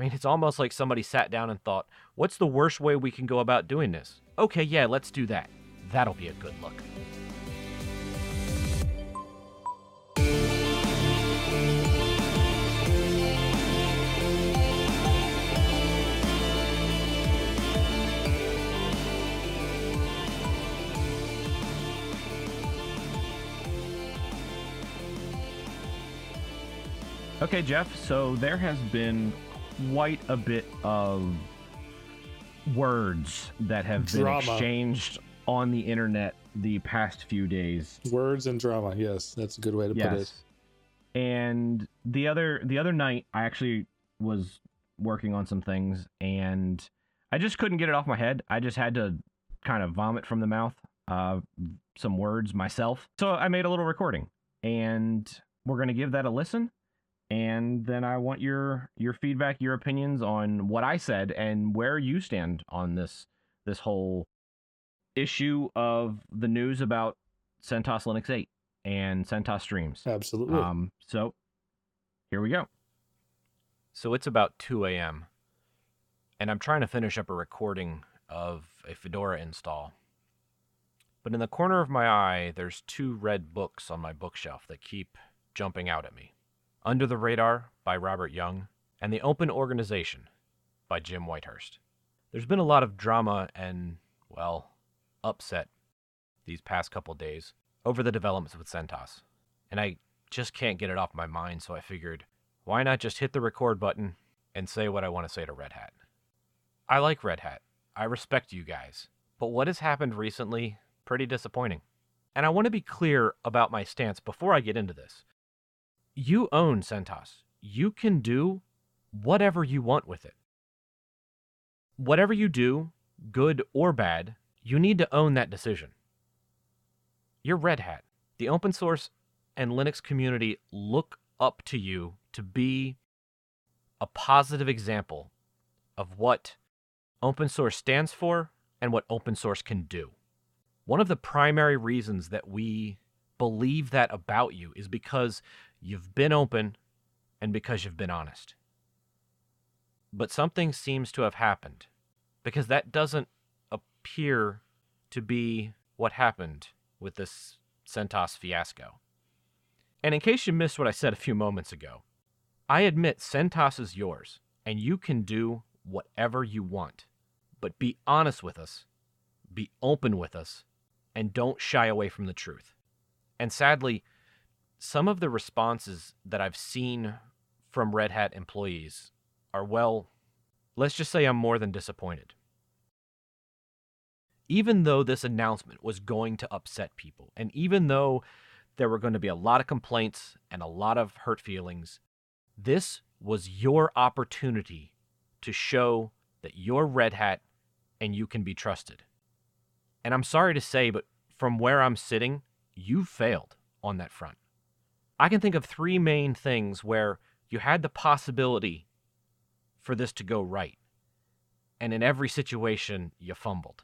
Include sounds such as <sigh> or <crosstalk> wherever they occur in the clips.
I mean, it's almost like somebody sat down and thought, what's the worst way we can go about doing this? Okay, yeah, let's do that. That'll be a good look. Okay, Jeff, so there has been quite a bit of words that have Drama. been exchanged on the internet the past few days. Words and drama. Yes, that's a good way to put it. Yes. And the other the other night I actually was working on some things and I just couldn't get it off my head. I just had to kind of vomit from the mouth uh some words myself. So I made a little recording and we're going to give that a listen and then I want your your feedback, your opinions on what I said and where you stand on this this whole issue of the news about CentOS Linux 8 and CentOS streams. Absolutely. Um, so here we go. So it's about 2 a.m., and I'm trying to finish up a recording of a Fedora install. But in the corner of my eye, there's two red books on my bookshelf that keep jumping out at me Under the Radar by Robert Young, and The Open Organization by Jim Whitehurst. There's been a lot of drama and, well, upset these past couple days over the developments with CentOS, and I just can't get it off my mind, so I figured why not just hit the record button and say what I want to say to Red Hat? I like Red Hat. I respect you guys. But what has happened recently, pretty disappointing. And I want to be clear about my stance before I get into this. You own CentOS. You can do whatever you want with it. Whatever you do, good or bad, you need to own that decision. You're Red Hat. The open source and Linux community look up to you to be a positive example of what open source stands for and what open source can do. One of the primary reasons that we believe that about you is because you've been open and because you've been honest. But something seems to have happened because that doesn't appear to be what happened with this CentOS fiasco. And in case you missed what I said a few moments ago, I admit CentOS is yours, and you can do whatever you want. But be honest with us, be open with us, and don't shy away from the truth. And sadly, some of the responses that I've seen from Red Hat employees are, well, let's just say I'm more than disappointed. Even though this announcement was going to upset people, and even though there were going to be a lot of complaints and a lot of hurt feelings, this was your opportunity to show that you're Red Hat and you can be trusted. And I'm sorry to say, but from where I'm sitting, you failed on that front. I can think of three main things where you had the possibility for this to go right. And in every situation, you fumbled.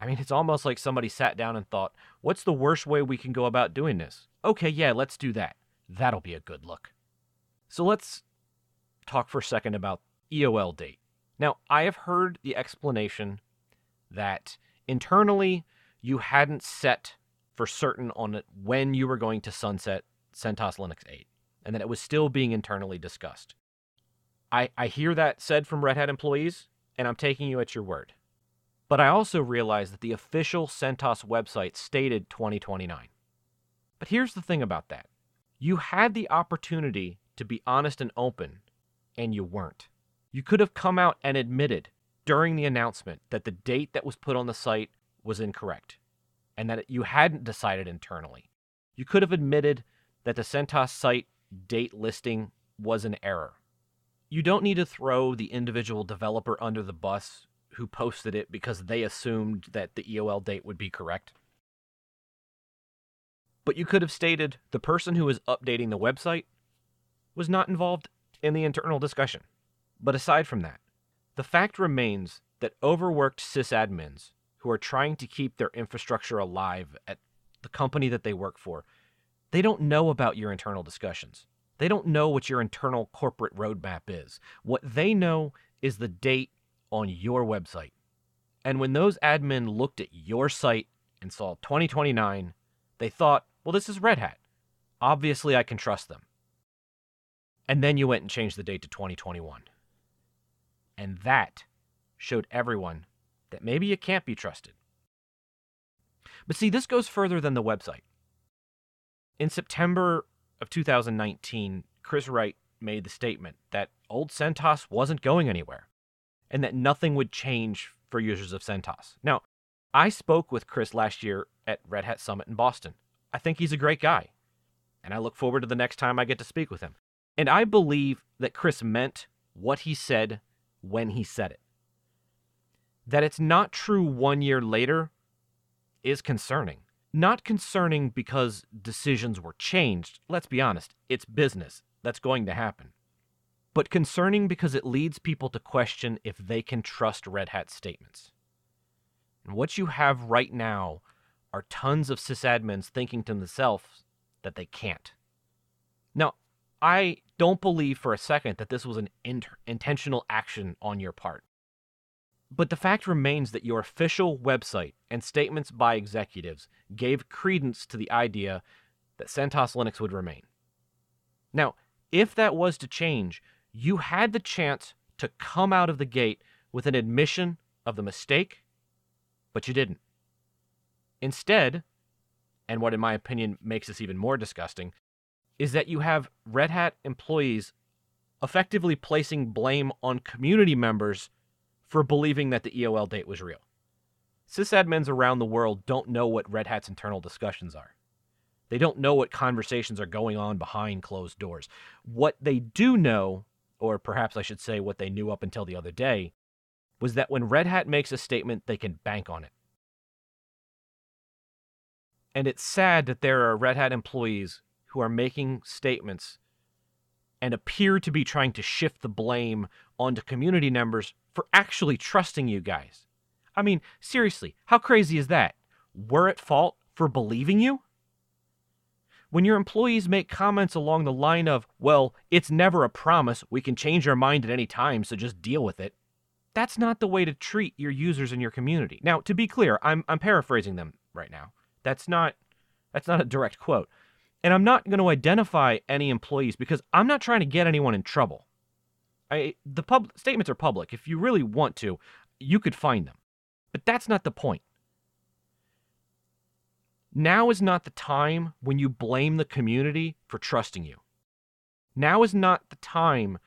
I mean, it's almost like somebody sat down and thought, what's the worst way we can go about doing this? Okay, yeah, let's do that. That'll be a good look. So let's talk for a second about EOL date. Now, I have heard the explanation that internally you hadn't set for certain on when you were going to sunset CentOS Linux 8, and that it was still being internally discussed. I, I hear that said from Red Hat employees, and I'm taking you at your word. But I also realize that the official CentOS website stated 2029. But here's the thing about that you had the opportunity to be honest and open, and you weren't. You could have come out and admitted during the announcement that the date that was put on the site was incorrect and that you hadn't decided internally. You could have admitted that the CentOS site date listing was an error. You don't need to throw the individual developer under the bus who posted it because they assumed that the EOL date would be correct. But you could have stated the person who was updating the website was not involved in the internal discussion. But aside from that, the fact remains that overworked sysadmins who are trying to keep their infrastructure alive at the company that they work for, they don't know about your internal discussions. They don't know what your internal corporate roadmap is. What they know is the date on your website. And when those admin looked at your site and saw 2029, they thought, well, this is Red Hat. Obviously, I can trust them. And then you went and changed the date to 2021. And that showed everyone that maybe you can't be trusted. But see, this goes further than the website. In September of 2019, Chris Wright made the statement that old CentOS wasn't going anywhere and that nothing would change for users of CentOS. Now, I spoke with Chris last year at Red Hat Summit in Boston. I think he's a great guy, and I look forward to the next time I get to speak with him. And I believe that Chris meant what he said when he said it. That it's not true one year later is concerning. Not concerning because decisions were changed. Let's be honest, it's business. That's going to happen. But concerning because it leads people to question if they can trust Red Hat statements. And what you have right now are tons of sysadmins thinking to themselves that they can't. Now, I don't believe for a second that this was an intentional action on your part. But the fact remains that your official website and statements by executives gave credence to the idea that CentOS Linux would remain. Now, if that was to change, you had the chance to come out of the gate with an admission of the mistake, but you didn't. Instead, and what in my opinion makes this even more disgusting, is that you have Red Hat employees effectively placing blame on community members for believing that the EOL date was real. Sysadmins around the world don't know what Red Hat's internal discussions are. They don't know what conversations are going on behind closed doors. What they do know, or perhaps I should say what they knew up until the other day, was that when Red Hat makes a statement, they can bank on it. And it's sad that there are Red Hat employees who are making statements and appear to be trying to shift the blame onto community members for actually trusting you guys. I mean, seriously, how crazy is that? We're at fault for believing you? When your employees make comments along the line of, well, it's never a promise, we can change our mind at any time, so just deal with it, that's not the way to treat your users in your community. Now, to be clear, I'm, I'm paraphrasing them right now. That's not that's not a direct quote. And I'm not going to identify any employees because I'm not trying to get anyone in trouble. I, the pub statements are public. If you really want to, you could find them. But that's not the point. Now is not the time when you blame the community for trusting you. Now is not the time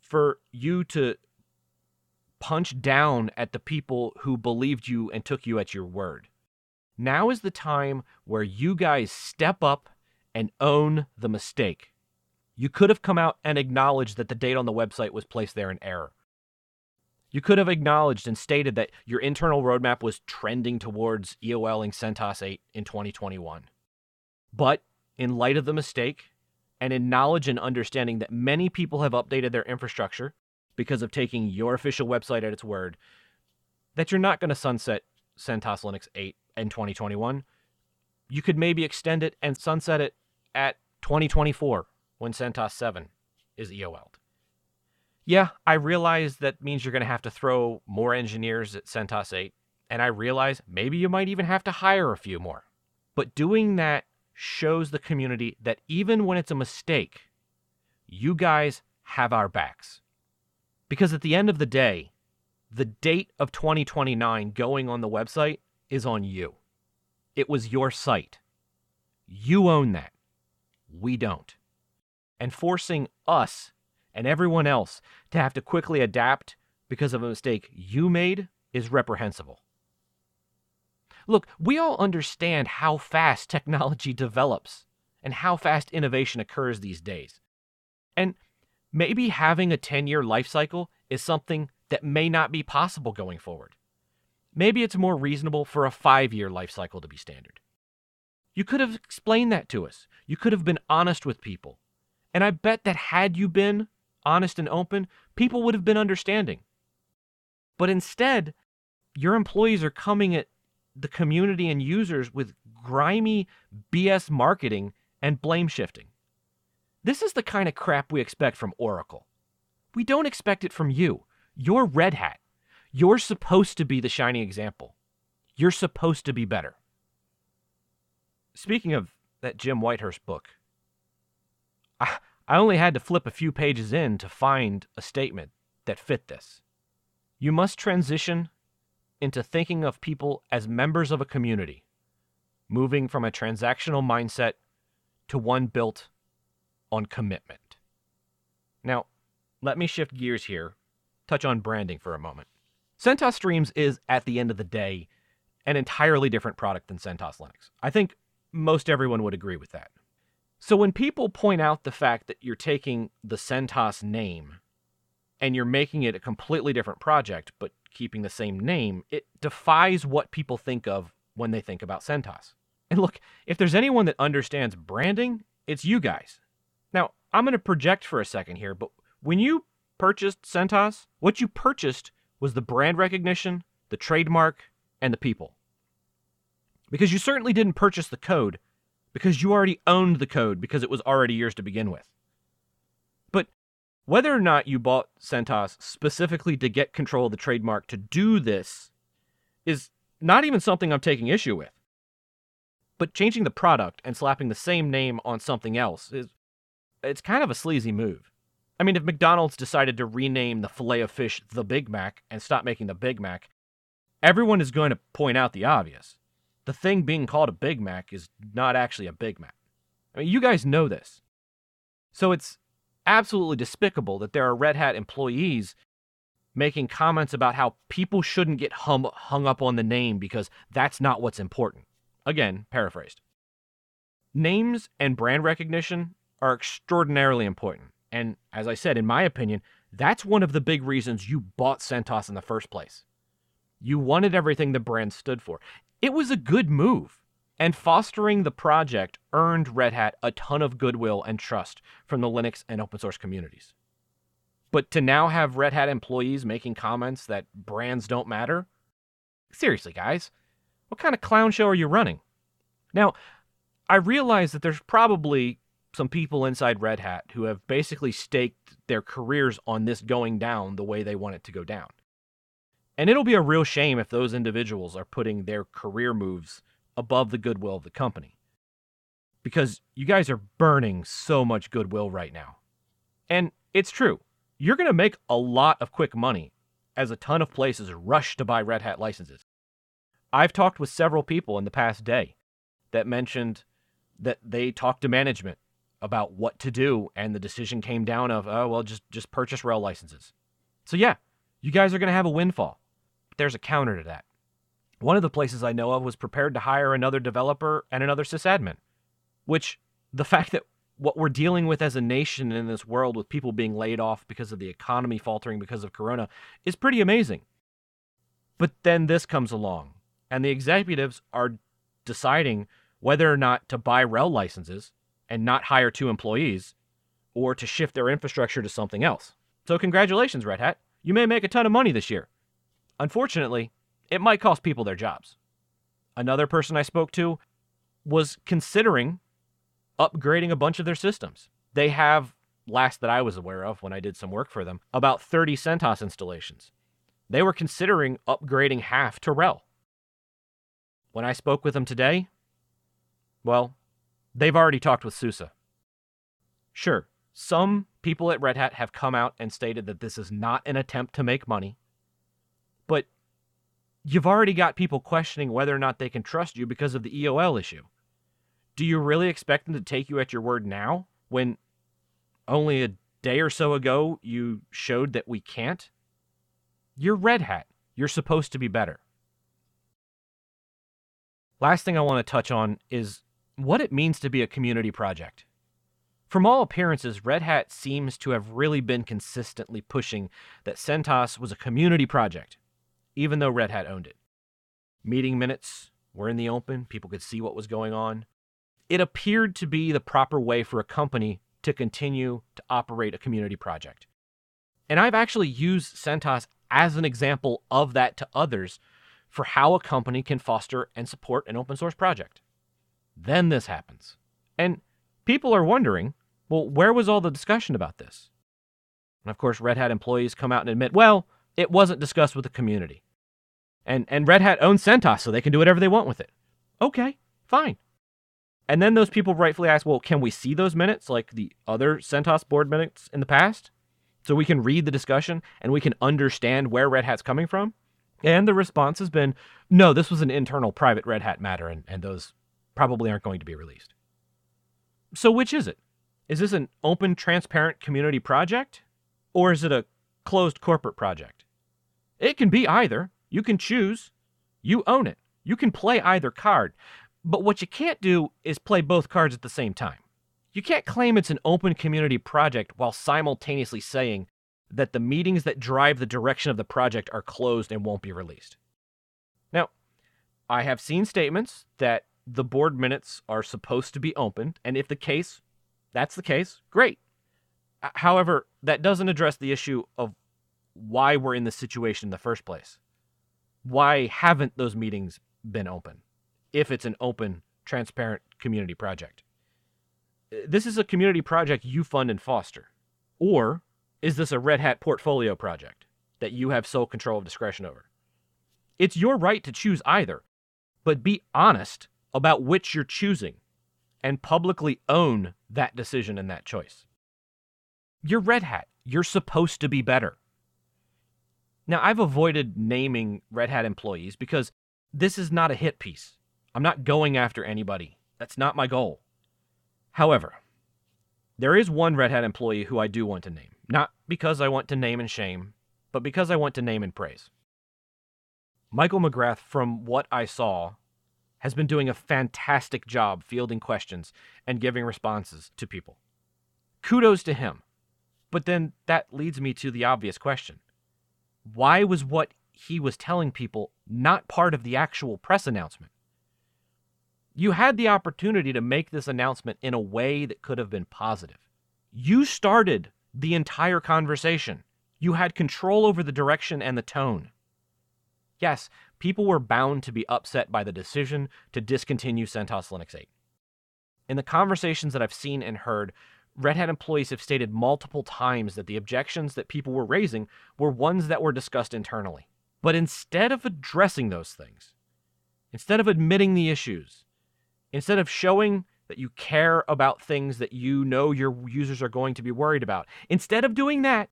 for you to punch down at the people who believed you and took you at your word. Now is the time where you guys step up and own the mistake. You could have come out and acknowledged that the date on the website was placed there in error. You could have acknowledged and stated that your internal roadmap was trending towards EOLing CentOS 8 in 2021. But in light of the mistake, and in knowledge and understanding that many people have updated their infrastructure because of taking your official website at its word, that you're not going to sunset CentOS Linux 8 in 2021, you could maybe extend it and sunset it at 2024 when CentOS 7 is EOL'd. Yeah, I realize that means you're going to have to throw more engineers at CentOS 8, and I realize maybe you might even have to hire a few more. But doing that shows the community that even when it's a mistake, you guys have our backs. Because at the end of the day, the date of 2029 going on the website is on you. It was your site. You own that. We don't. And forcing us and everyone else to have to quickly adapt because of a mistake you made is reprehensible. Look, we all understand how fast technology develops and how fast innovation occurs these days. And maybe having a 10 year life cycle is something that may not be possible going forward. Maybe it's more reasonable for a five year life cycle to be standard. You could have explained that to us. You could have been honest with people. And I bet that had you been honest and open, people would have been understanding. But instead, your employees are coming at the community and users with grimy BS marketing and blame shifting. This is the kind of crap we expect from Oracle. We don't expect it from you. You're Red Hat. You're supposed to be the shining example. You're supposed to be better. Speaking of that Jim Whitehurst book, I, I only had to flip a few pages in to find a statement that fit this. You must transition into thinking of people as members of a community, moving from a transactional mindset to one built on commitment. Now, let me shift gears here, touch on branding for a moment. CentOS Streams is, at the end of the day, an entirely different product than CentOS Linux. I think most everyone would agree with that. So when people point out the fact that you're taking the CentOS name and you're making it a completely different project, but keeping the same name, it defies what people think of when they think about CentOS. And look, if there's anyone that understands branding, it's you guys. Now, I'm going to project for a second here, but when you purchased CentOS, what you purchased was the brand recognition, the trademark, and the people. Because you certainly didn't purchase the code because you already owned the code because it was already yours to begin with. But whether or not you bought CentOS specifically to get control of the trademark to do this is not even something I'm taking issue with. But changing the product and slapping the same name on something else is it's kind of a sleazy move. I mean, if McDonald's decided to rename the filet of fish the Big Mac and stop making the Big Mac, everyone is going to point out the obvious the thing being called a Big Mac is not actually a Big Mac. I mean, you guys know this. So it's absolutely despicable that there are Red Hat employees making comments about how people shouldn't get hum- hung up on the name because that's not what's important. Again, paraphrased. Names and brand recognition are extraordinarily important. And as I said, in my opinion, that's one of the big reasons you bought CentOS in the first place. You wanted everything the brand stood for. It was a good move, and fostering the project earned Red Hat a ton of goodwill and trust from the Linux and open source communities. But to now have Red Hat employees making comments that brands don't matter? Seriously, guys, what kind of clown show are you running? Now, I realize that there's probably some people inside Red Hat who have basically staked their careers on this going down the way they want it to go down. And it'll be a real shame if those individuals are putting their career moves above the goodwill of the company. Because you guys are burning so much goodwill right now. And it's true. You're going to make a lot of quick money as a ton of places rush to buy Red Hat licenses. I've talked with several people in the past day that mentioned that they talked to management about what to do and the decision came down of oh well just just purchase RHEL licenses. So yeah, you guys are going to have a windfall there's a counter to that. One of the places I know of was prepared to hire another developer and another sysadmin, which the <laughs> fact that what we're dealing with as a nation in this world with people being laid off because of the economy faltering because of corona is pretty amazing. But then this comes along, and the executives are deciding whether or not to buy RHEL licenses and not hire two employees or to shift their infrastructure to something else. So, congratulations, Red Hat. You may make a ton of money this year. Unfortunately, it might cost people their jobs. Another person I spoke to was considering upgrading a bunch of their systems. They have, last that I was aware of when I did some work for them, about 30 CentOS installations. They were considering upgrading half to RHEL. When I spoke with them today, well, they've already talked with SUSE. Sure, some people at Red Hat have come out and stated that this is not an attempt to make money. But you've already got people questioning whether or not they can trust you because of the EOL issue. Do you really expect them to take you at your word now when only a day or so ago you showed that we can't? You're Red Hat. You're supposed to be better. Last thing I want to touch on is what it means to be a community project. From all appearances, Red Hat seems to have really been consistently pushing that CentOS was a community project even though Red Hat owned it. Meeting minutes were in the open, people could see what was going on. It appeared to be the proper way for a company to continue to operate a community project. And I've actually used CentOS as an example of that to others for how a company can foster and support an open source project. Then this happens. And people are wondering Well, where was all the discussion about this? And of course, Red Hat employees come out and admit, well, it wasn't discussed with the community. And, and Red Hat owns CentOS, so they can do whatever they want with it. Okay, fine. And then those people rightfully ask, well, can we see those minutes like the other CentOS board minutes in the past? So we can read the discussion and we can understand where Red Hat's coming from? And the response has been, no, this was an internal private Red Hat matter, and, and those probably aren't going to be released. So which is it? Is this an open, transparent community project? Or is it a closed corporate project? It can be either. You can choose. You own it. You can play either card. But what you can't do is play both cards at the same time. You can't claim it's an open community project while simultaneously saying that the meetings that drive the direction of the project are closed and won't be released. Now, I have seen statements that the board minutes are supposed to be opened, and if the case, that's the case, great. However, that doesn't address the issue of why we're in this situation in the first place. Why haven't those meetings been open if it's an open, transparent community project? Uh, this is a community project you fund and foster. Or is this a Red Hat portfolio project that you have sole control of discretion over? It's your right to choose either, but be honest about which you're choosing and publicly own that decision and that choice. You're Red Hat. You're supposed to be better. Now, I've avoided naming Red Hat employees because this is not a hit piece. I'm not going after anybody. That's not my goal. However, there is one Red Hat employee who I do want to name, not because I want to name and shame, but because I want to name and praise. Michael McGrath, from what I saw, has been doing a fantastic job fielding questions and giving responses to people. Kudos to him. But then that leads me to the obvious question why was what he was telling people not part of the actual press announcement? You had the opportunity to make this announcement in a way that could have been positive. You started the entire conversation. You had control over the direction and the tone. Yes, people were bound to be upset by the decision to discontinue CentOS Linux 8. In the conversations that I've seen and heard, Red Hat employees have stated multiple times that the objections that people were raising were ones that were discussed internally. But instead of addressing those things, instead of admitting the issues, instead of showing that you care about things that you know your users are going to be worried about, instead of doing that,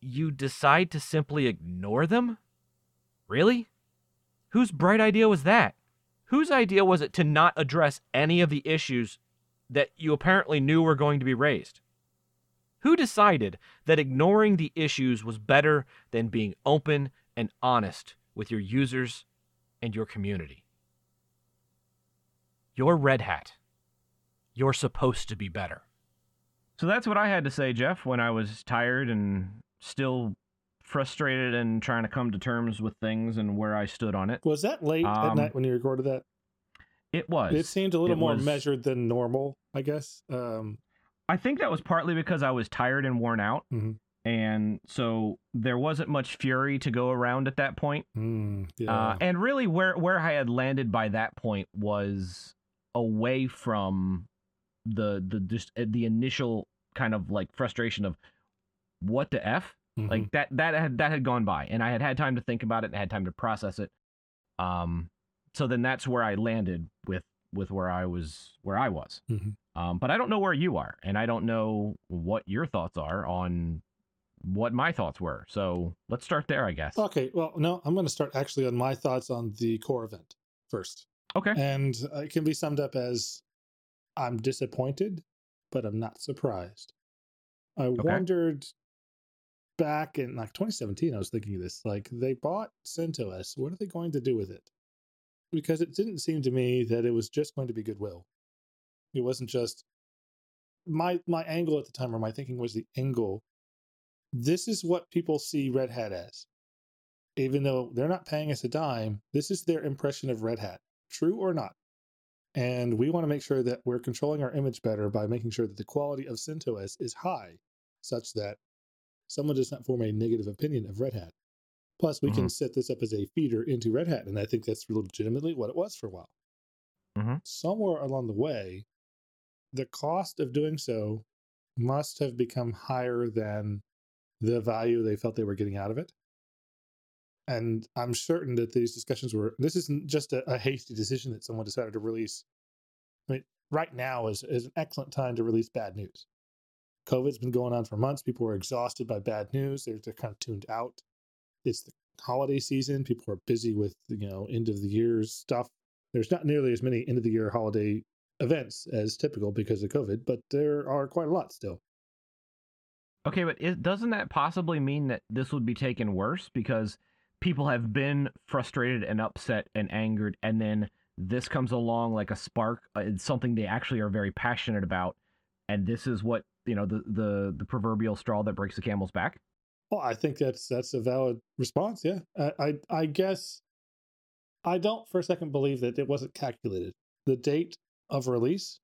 you decide to simply ignore them? Really? Whose bright idea was that? Whose idea was it to not address any of the issues that you apparently knew were going to be raised? Who decided that ignoring the issues was better than being open and honest with your users and your community? You're Red Hat. You're supposed to be better. So that's what I had to say, Jeff, when I was tired and still frustrated and trying to come to terms with things and where I stood on it. Was that late at Um, night when you recorded that? It was. It seemed a little it more was- measured than normal, I guess. Um, I think that was partly because I was tired and worn out. Mhm. And so there wasn't much fury to go around at that point. mm, yeah. Uh, and really, where where I had landed by that point was away from the the just uh, the initial kind of like frustration of what the f Mhm. like that that had that had gone by, and I had had time to think about it and had time to process it. Um, so then that's where I landed with with where I was where I was. Mhm. Um, but I don't know where you are, and I don't know what your thoughts are on what my thoughts were. So let's start there, I guess. Okay, well, no, I'm going to start actually on my thoughts on the core event first. Okay. And it can be summed up as I'm disappointed, but I'm not surprised. I wondered back in like 2017, I was thinking of this like, they bought CentOS. What are they going to do with it? Because it didn't seem to me that it was just going to be goodwill. It wasn't just my my angle at the time, or my thinking was the angle. This is what people see Red Hat as even though they're not paying us a dime, this is their impression of Red Hat, true or not. And we want to make sure that we're controlling our image better by making sure that the quality of CentOS is high, such that someone does not form a negative opinion of Red Hat. Plus, we can set this up as a feeder into Red Hat, and I think that's legitimately what it was for a while. Mhm. Somewhere along the way, the cost of doing so must have become higher than the value they felt they were getting out of it. And I'm certain that these discussions were, this isn't just a, a hasty decision that someone decided to release. I mean, right now is, is an excellent time to release bad news. COVID's been going on for months. People are exhausted by bad news. They're, they're kind of tuned out. It's the holiday season. People are busy with, you know, end of the year stuff. There's not nearly as many end of the year holiday events as typical because of COVID, but there are quite a lot still. Okay, but is, doesn't that possibly mean that this would be taken worse because people have been frustrated and upset and angered, and then this comes along like a spark, uh, it's something they actually are very passionate about, and this is what you know the the the proverbial straw that breaks the camel's back. Well, I think that's that's a valid response. Yeah, I I, I guess I don't for a second believe that it wasn't calculated. The date of release,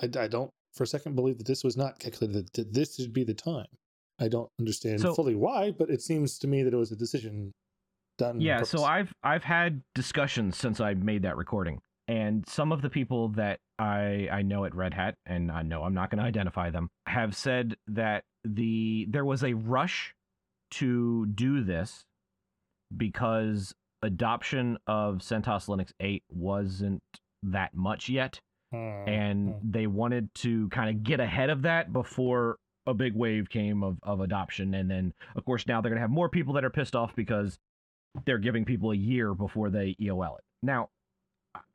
I, I don't for a second believe that this was not calculated. That this should be the time. I don't understand So- fully why, but it seems to me that it was a decision done. Yeah, purpose. so I've I've had discussions since I made that recording, and some of the people that I I know at Red Hat, and I know I'm not going to identify them, have said that the there was a rush to do this because adoption of CentOS Linux 8 wasn't that much yet, Hmm, and hmm. they wanted to kind of get ahead of that before a big wave came of, of adoption. And then of course now they're going to have more people that are pissed off because they're giving people a year before they eol it. Now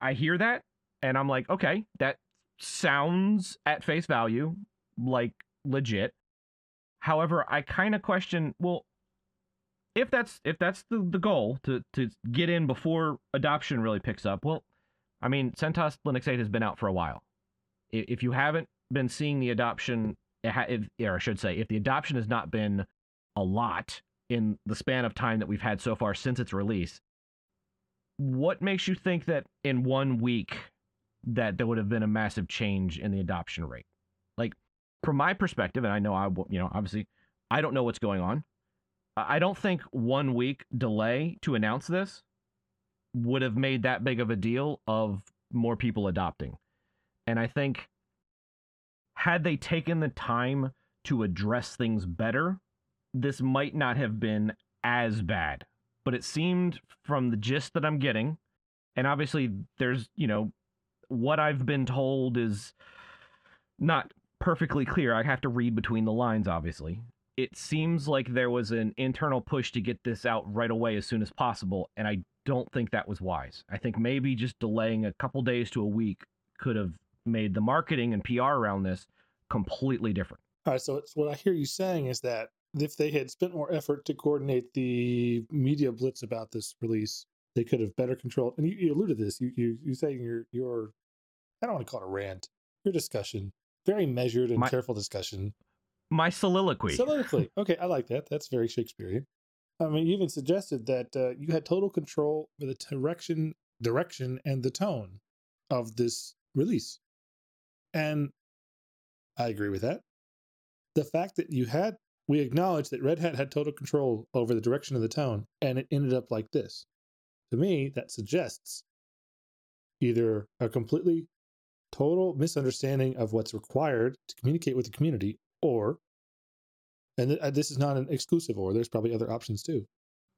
i hear that and i'm like okay that sounds at face value like legit. However i kind of question well if that's if that's the, the goal to to get in before adoption really picks up well I mean, CentOS Linux 8 has been out for a while. If you haven't been seeing the adoption, if, or I should say, if the adoption has not been a lot in the span of time that we've had so far since its release, what makes you think that in one week that there would have been a massive change in the adoption rate? Like, from my perspective, and I know I, you know, obviously, I don't know what's going on. I don't think one week delay to announce this would have made that big of a deal of more people adopting. And I think had they taken the time to address things better, this might not have been as bad. But it seemed from the gist that I'm getting, and obviously there's, you know, what I've been told is not perfectly clear. I have to read between the lines, obviously. It seems like there was an internal push to get this out right away as soon as possible, and I don't think that was wise. I think maybe just delaying a couple days to a week could have made the marketing and PR around this completely different. All right, so it's, what I hear you saying is that if they had spent more effort to coordinate the media blitz about this release, they could have better controlled. And you, you alluded to this. You you you say your your I don't want to call it a rant. Your discussion, very measured and My- careful discussion. My soliloquy. Soliloquy. Okay, I like that. That's very Shakespearean. I mean, you even suggested that uh, you had total control over the direction, direction, and the tone of this release, and I agree with that. The fact that you had, we acknowledge that Red Hat had total control over the direction of the tone, and it ended up like this. To me, that suggests either a completely total misunderstanding of what's required to communicate with the community, or and th- uh, this is not an exclusive or there's probably other options too.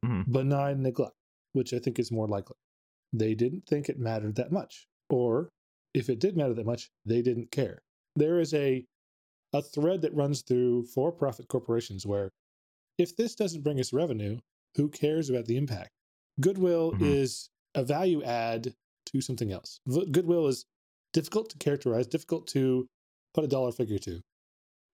Mhm. benign neglect which i think is more likely. They didn't think it mattered that much or if it did matter that much they didn't care. There is a a thread that runs through for-profit corporations where if this doesn't bring us revenue who cares about the impact? Goodwill Mhm. is a value add to something else. V- goodwill is difficult to characterize difficult to put a dollar figure to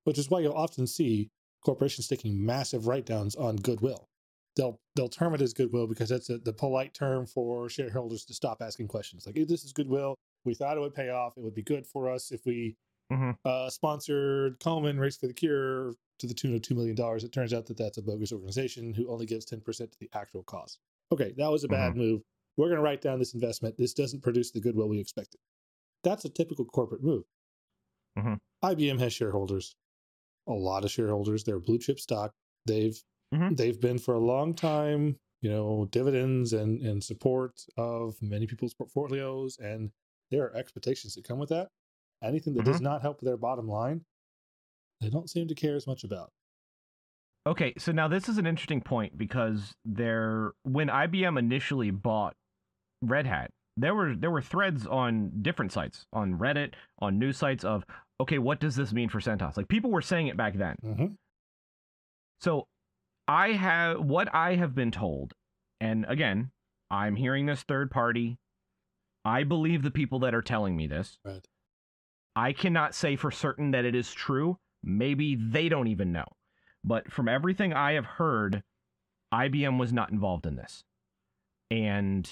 which is why you'll often see corporations taking massive write-downs on goodwill. They'll they'll term it as goodwill because that's a, the polite term for shareholders to stop asking questions. Like, hey, this is goodwill. We thought it would pay off. It would be good for us if we Mhm. uh, sponsored Komen Race for the Cure to the tune of two million dollars. It turns out that that's a bogus organization who only gives ten percent to the actual cost. Okay, that was a bad move. We're going to write down this investment. This doesn't produce the goodwill we expected. That's a typical corporate move. Mhm. IBM has shareholders a lot of shareholders. They're blue chip stock. They've Mhm. they've been for a long time, you know, dividends and and support of many people's portfolios, and there are expectations that come with that. Anything that does not help their bottom line, they don't seem to care as much about. Okay, so now this is an interesting point because there when IBM initially bought Red Hat, there were there were threads on different sites, on Reddit, on news sites of okay, what does this mean for CentOS? Like people were saying it back then. Mm-hmm. So I have what I have been told, and again, I'm hearing this third party. I believe the people that are telling me this. Right. I cannot say for certain that it is true. Maybe they don't even know. But from everything I have heard, IBM was not involved in this. And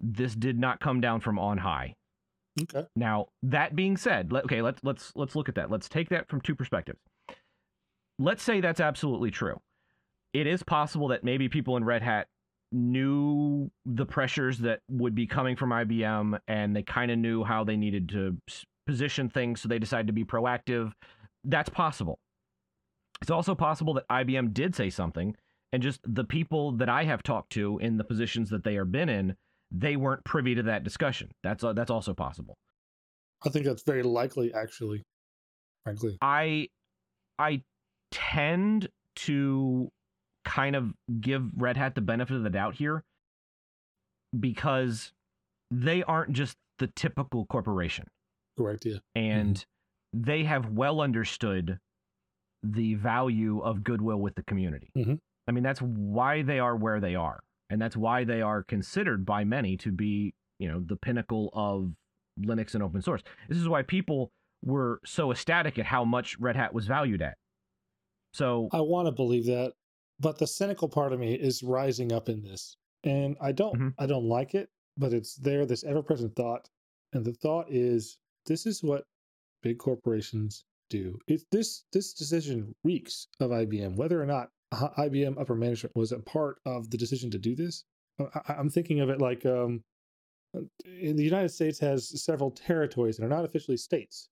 this did not come down from on high. Okay. Now, that being said, let, okay, let's let's let's look at that. Let's take that from two perspectives. Let's say that's absolutely true. It is possible that maybe people in Red Hat knew the pressures that would be coming from IBM and they kind of knew how they needed to position things so they decided to be proactive. That's possible. It's also possible that IBM did say something and just the people that I have talked to in the positions that they are been in, they weren't privy to that discussion. That's uh, that's also possible. I think that's very likely actually. Frankly. I I tend to kind of give Red Hat the benefit of the doubt here because they aren't just the typical corporation. Correct, yeah. And mm-hmm. they have well understood the value of goodwill with the community. Mm-hmm. I mean, that's why they are where they are. And that's why they are considered by many to be, you know, the pinnacle of Linux and open source. This is why people were so ecstatic at how much Red Hat was valued at. So I want to believe that, but the cynical part of me is rising up in this. And I don't mm-hmm. I don't like it, but it's there this ever-present thought. And the thought is this is what big corporations do. It's this this decision reeks of IBM. Whether or not IBM upper management was a part of the decision to do this, I, am thinking of it like um, in the United States has several territories that are not officially states,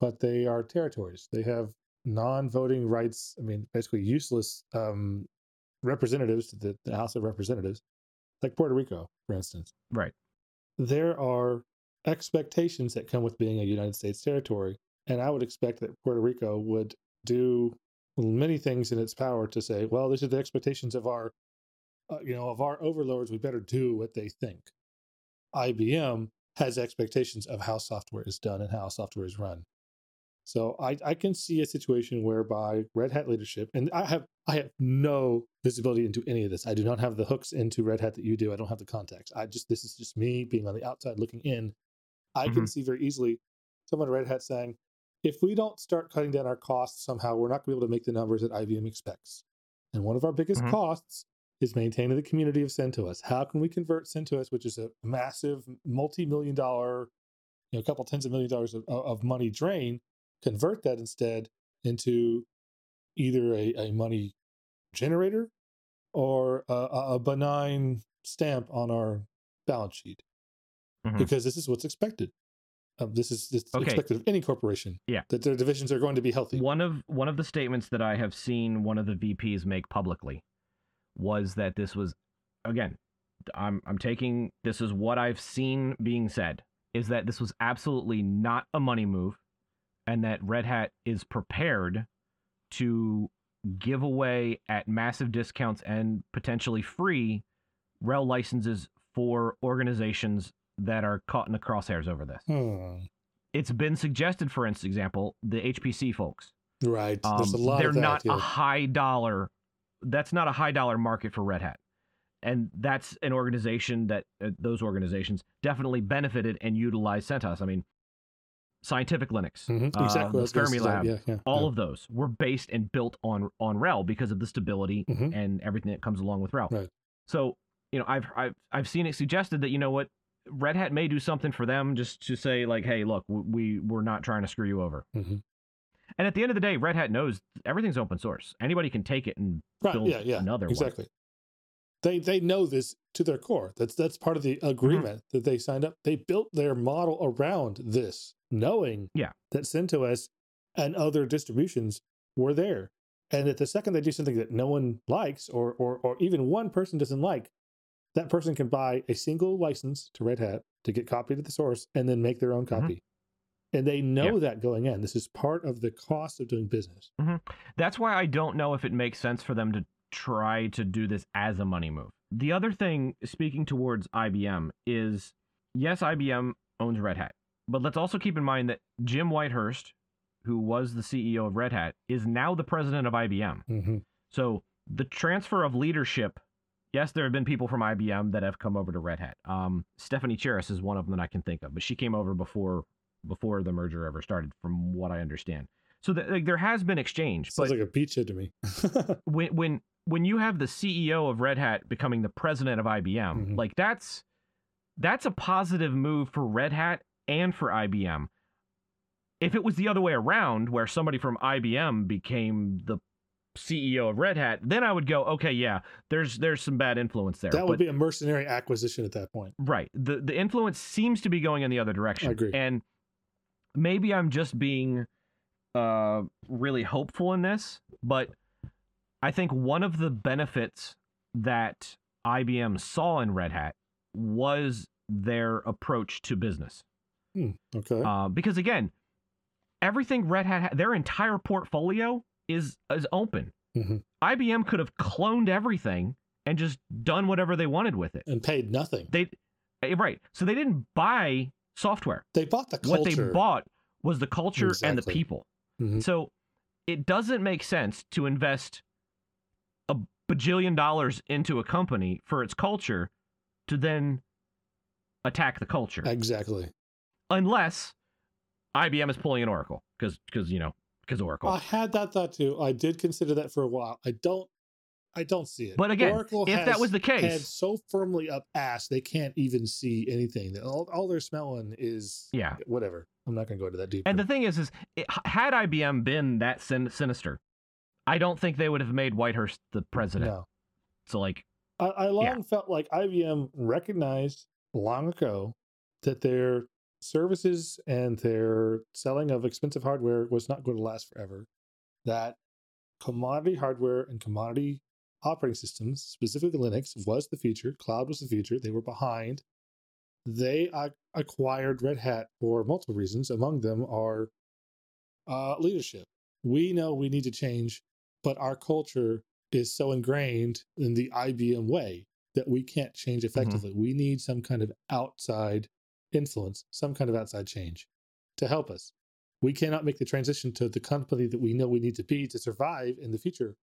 but they are territories. They have non-voting rights. I mean, basically useless um, representatives to the, the House of Representatives, like Puerto Rico, for instance. Right. There are expectations that come with being a United States territory. And I would expect that Puerto Rico would do many things in its power to say, well, these are the expectations of our, uh, you know, of our overlords. We better do what they think. IBM has expectations of how software is done and how software is run. So I, I can see a situation whereby Red Hat leadership, and I have I have no visibility into any of this. I do not have the hooks into Red Hat that you do. I don't have the context. I just this is just me being on the outside looking in I mm-hmm. can see very easily someone at Red Hat saying, if we don't start cutting down our costs somehow, we're not going to be able to make the numbers that IBM expects. And one of our biggest mm-hmm. costs is maintaining the community of CentOS. How can we convert CentOS, which is a massive multi-million dollar, you know, a couple tens of million dollars of, of money drain, convert that instead into either a, a money generator or a, a benign stamp on our balance sheet mm-hmm. because this is what's expected. Um, this is this okay. expected of any corporation. Yeah, that their divisions are going to be healthy. One of one of the statements that I have seen one of the VPs make publicly was that this was, again, I'm I'm taking this is what I've seen being said is that this was absolutely not a money move, and that Red Hat is prepared to give away at massive discounts and potentially free RHEL licenses for organizations that are caught in the crosshairs over this. Hmm. It's been suggested, for instance, example, the HPC folks. Right. Um, There's a lot they're that, not yeah. a high dollar. That's not a high dollar market for Red Hat, and that's an organization that uh, those organizations definitely benefited and utilized CentOS. I mean, Scientific Linux, mm-hmm. exactly. Uh, the Fermilab, yeah, yeah, all yeah. of those were based and built on on RHEL because of the stability mm-hmm. and everything that comes along with RHEL. Right. So you know, I've I've I've seen it suggested that you know what Red Hat may do something for them just to say like, hey, look, we we're not trying to screw you over. Mm-hmm. And at the end of the day, Red Hat knows everything's open source. Anybody can take it and right, build yeah, yeah, another exactly. One. They they know this to their core. That's that's part of the Mm-hmm. agreement mm-hmm. that they signed up. They built their model around this, knowing yeah. that CentOS and other distributions were there. And that the second they do something that no one likes, or or or even one person doesn't like, that person can buy a single license to Red Hat to get copied to the source and then make their own Mm-hmm. copy. And they know Yeah. that going in. This is part of the cost of doing business. That's why I don't know if it makes sense for them to try to do this as a money move. The other thing, speaking towards IBM, is yes, IBM owns Red Hat, but let's also keep in mind that Jim Whitehurst, who was the CEO of Red Hat, is now the president of IBM. hmm So the transfer of leadership, yes, there have been people from IBM that have come over to Red Hat. Um, Stefanie Chiras is one of them that I can think of, but she came over before before the merger ever started, from what I understand. So th- like, there has been exchange, Sounds like a pizza to me. <laughs> when when when you have the CEO of Red Hat becoming the president of IBM, Mhm. like that's that's a positive move for Red Hat and for IBM. If it was the other way around, where somebody from IBM became the CEO of Red Hat, then I would go, okay, yeah, there's there's some bad influence there. that would But- be a mercenary acquisition at that point. Right. The the influence seems to be going in the other direction. I agree. And maybe I'm just being uh really hopeful in this, but I think one of the benefits that IBM saw in Red Hat was their approach to business. Hmm, okay. Uh, because again, everything Red Hat, ha- their entire portfolio is is open. Mhm. IBM could have cloned everything and just done whatever they wanted with it. and paid nothing. They eh, right. So they didn't buy software. They bought the culture. What they bought was the culture and the Exactly. people. Mhm. So it doesn't make sense to invest a bajillion dollars into a company for its culture to then attack the culture. Exactly. Unless IBM is pulling an Oracle because because you know because Oracle. I had that thought too. I did consider that for a while. I don't. I don't see it. But again, Oracle if that was the case- so firmly up ass, they can't even see anything. All, all they're smelling is Yeah. whatever. I'm not going to go into that deep. And the thing is, is it, had IBM been that sin- sinister, I don't think they would have made Whitehurst the president. no, So like, I, I long Yeah. felt like IBM recognized long ago that their services and their selling of expensive hardware was not going to last forever. That commodity hardware and commodity operating systems, specifically Linux, was the future. Cloud was the future. They were behind. They ac- acquired Red Hat for multiple reasons. Among them are uh, leadership. We know we need to change, but our culture is so ingrained in the IBM way that we can't change effectively. We need some kind of outside influence, some kind of outside change to help us. We cannot make the transition to the company that we know we need to be to survive in the future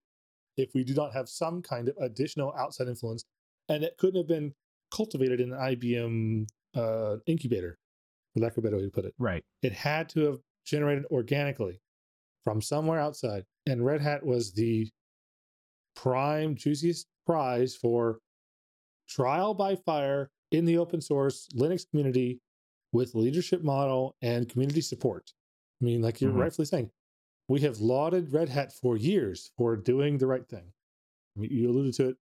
if we do not have some kind of additional outside influence. And it couldn't have been cultivated in an IBM uh, incubator, for lack of a better way to put it. right. It had to have generated organically from somewhere outside. And Red Hat was the prime, juiciest prize for trial by fire in the open source Linux community with leadership model and community support. I mean, like you're Mhm. rightfully saying, we have lauded Red Hat for years for doing the right thing. You alluded to it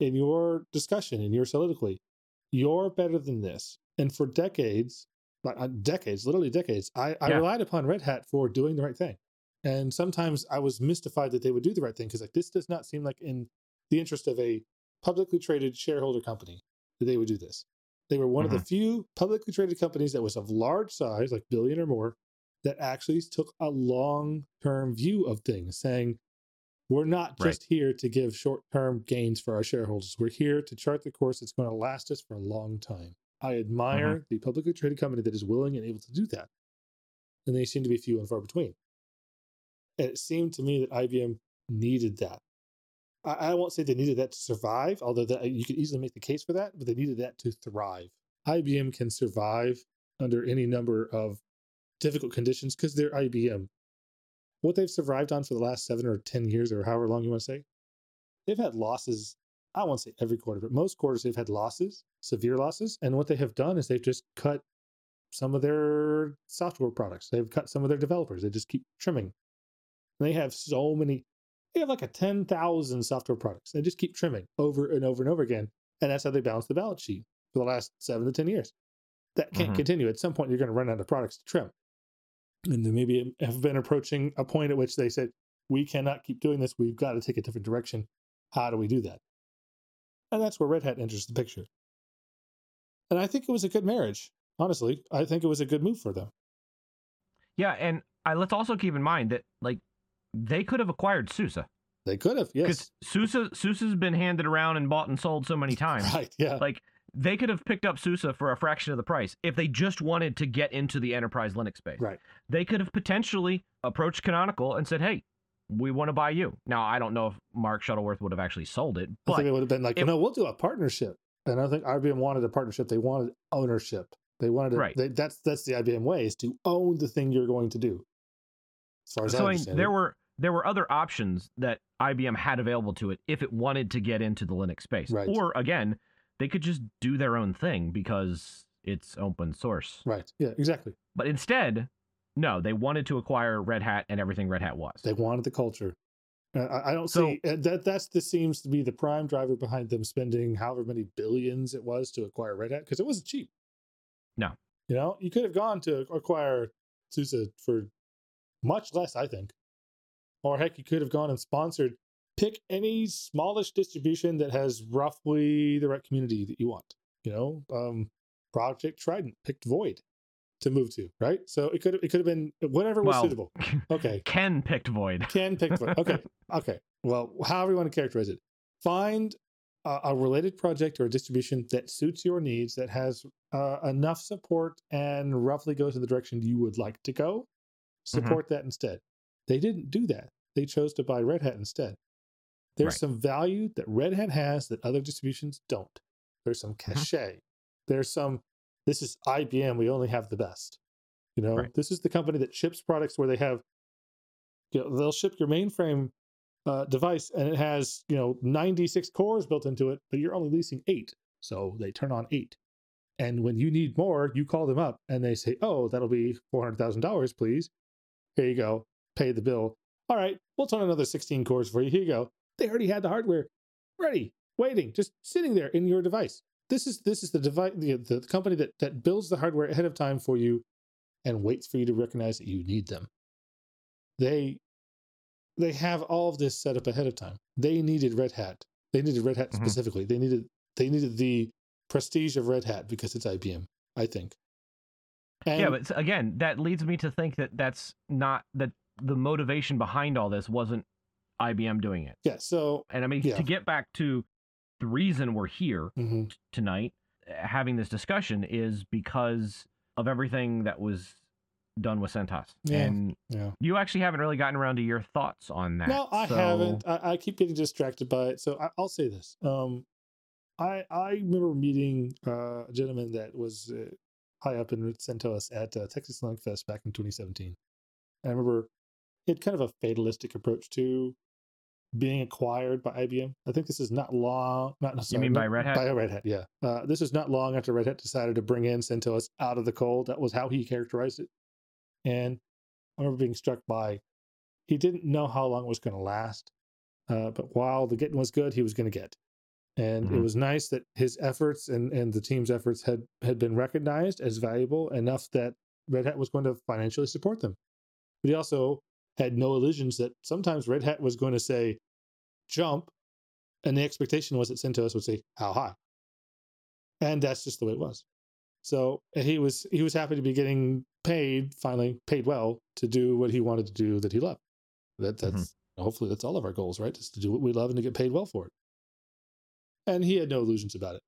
in your discussion, in your soliloquy. You're better than this. And for decades, like uh, decades, literally decades, I, I Yeah. relied upon Red Hat for doing the right thing. And sometimes I was mystified that they would do the right thing because like this does not seem like in the interest of a publicly traded shareholder company that they would do this. They were one of the mm-hmm. few publicly traded companies that was of large size, like billion or more, that actually took a long term view of things, saying, we're not Right. just here to give short term gains for our shareholders. We're here to chart the course that's going to last us for a long time. I admire mm-hmm. the publicly traded company that is willing and able to do that. And they seem to be few and far between. And it seemed to me that IBM needed that. I, I won't say they needed that to survive, although that, uh, you could easily make the case for that, but they needed that to thrive. IBM can survive under any number of difficult conditions because they're IBM. What they've survived on for the last seven or 10 years, or however long you want to say, they've had losses. I won't say every quarter, but most quarters they've had losses, severe losses. And what they have done is they've just cut some of their software products. They've cut some of their developers. They just keep trimming. And they have so many, they have like a 10,000 software products. They just keep trimming over and over and over again. And that's how they balance the balance sheet for the last seven to 10 years. That can't Mhm. continue. At some point, you're going to run out of products to trim. And they maybe have been approaching a point at which they said, we cannot keep doing this. We've got to take a different direction. How do we do that? And that's where Red Hat enters the picture. And I think it was a good marriage. Honestly, I think it was a good move for them. Yeah, and I, let's also keep in mind that like they could have acquired SUSE They could have, yes. because SUSE SUSE's been handed around and bought and sold so many <laughs> times. Right, yeah. Like they could have picked up SUSE for a fraction of the price if they just wanted to get into the enterprise Linux space. Right. They could have potentially approached Canonical and said, "Hey, we want to buy you." Now, I don't know if Mark Shuttleworth would have actually sold it, but I think it would have been like, it- no, we'll do a partnership. And I think IBM wanted a partnership. They wanted ownership. They wanted it. Right. They, that's that's the IBM way is to own the thing you're going to do. As far as so I I mean, there were there were other options that IBM had available to it if it wanted to get into the Linux space. Right. Or again, they could just do their own thing because it's open source. right. Yeah, exactly. But instead, no, they wanted to acquire Red Hat and everything Red Hat was. They wanted the culture. Uh, I, don't So- see uh, that. That's this seems to be the prime driver behind them spending however many billions it was to acquire Red Hat because it wasn't cheap. No. you know, you could have gone to acquire SUSE for much less, I think, or heck, you could have gone and sponsored. Pick any smallish distribution that has roughly the right community that you want. You know, um, Project Trident picked Void to move to, right? So it could it could have been whatever was Well, suitable. <laughs> Okay, Ken picked Void. Ken picked Void. Okay, <laughs> okay. Well, however you want to characterize it, find a, a related project or a distribution that suits your needs, that has uh, enough support and roughly goes in the direction you would like to go. Support that instead. They didn't do that. They chose to buy Red Hat instead. There's Right. some value that Red Hat has that other distributions don't. There's some cachet. There's some. This is IBM. We only have the best. You know, Right. this is the company that ships products where they have. You know, they'll ship your mainframe uh, device and it has you know 96 cores built into it, but you're only leasing eight, so they turn on eight. And when you need more, you call them up and they say, "Oh, that'll be four hundred thousand dollars, please. Here you go. Pay the bill. All right, we'll turn another 16 cores for you. Here you go. They already had the hardware ready, waiting, just sitting there in your device. This is this is the device, the, the company that that builds the hardware ahead of time for you, and waits for you to recognize that you need them. They they have all of this set up ahead of time. They needed Red Hat. They needed Red Hat Mhm. specifically. They needed they needed the prestige of Red Hat because it's IBM. I think. And yeah, but again, that leads me to think that that's not that the motivation behind all this wasn't IBM doing it. yeah. So And I mean, Yeah. to get back to the reason we're here mhm. t- tonight uh, having this discussion is because of everything that was done with CentOS. Yeah, And yeah. you actually haven't really gotten around to your thoughts on that. No, I so- haven't. I, I keep getting distracted by it. So I, I'll say this. Um, I I remember meeting uh, a gentleman that was uh, high up in CentOS at uh, Texas Linux Fest back in 2017. And I remember he had kind of a fatalistic approach to being acquired by IBM. I think this is not long. Not You mean by Red Hat? By Red Hat, yeah. Uh, this is not long after Red Hat decided to bring in CentOS out of the cold. That was how he characterized it. And I remember being struck by he didn't know how long it was going to last. Uh, but while the getting was good, he was going to get. And it Mhm. was nice that his efforts and, and the team's efforts had, had been recognized as valuable enough that Red Hat was going to financially support them. But he also had no illusions that sometimes Red Hat was going to say, jump. And the expectation was that CentOS would say, how high? And that's just the way it was. So he was he was happy to be getting paid, finally paid well, to do what he wanted to do that he loved. That that's hopefully that's all of our goals, right? Is to do what we love and to get paid well for it. And he had no illusions about it.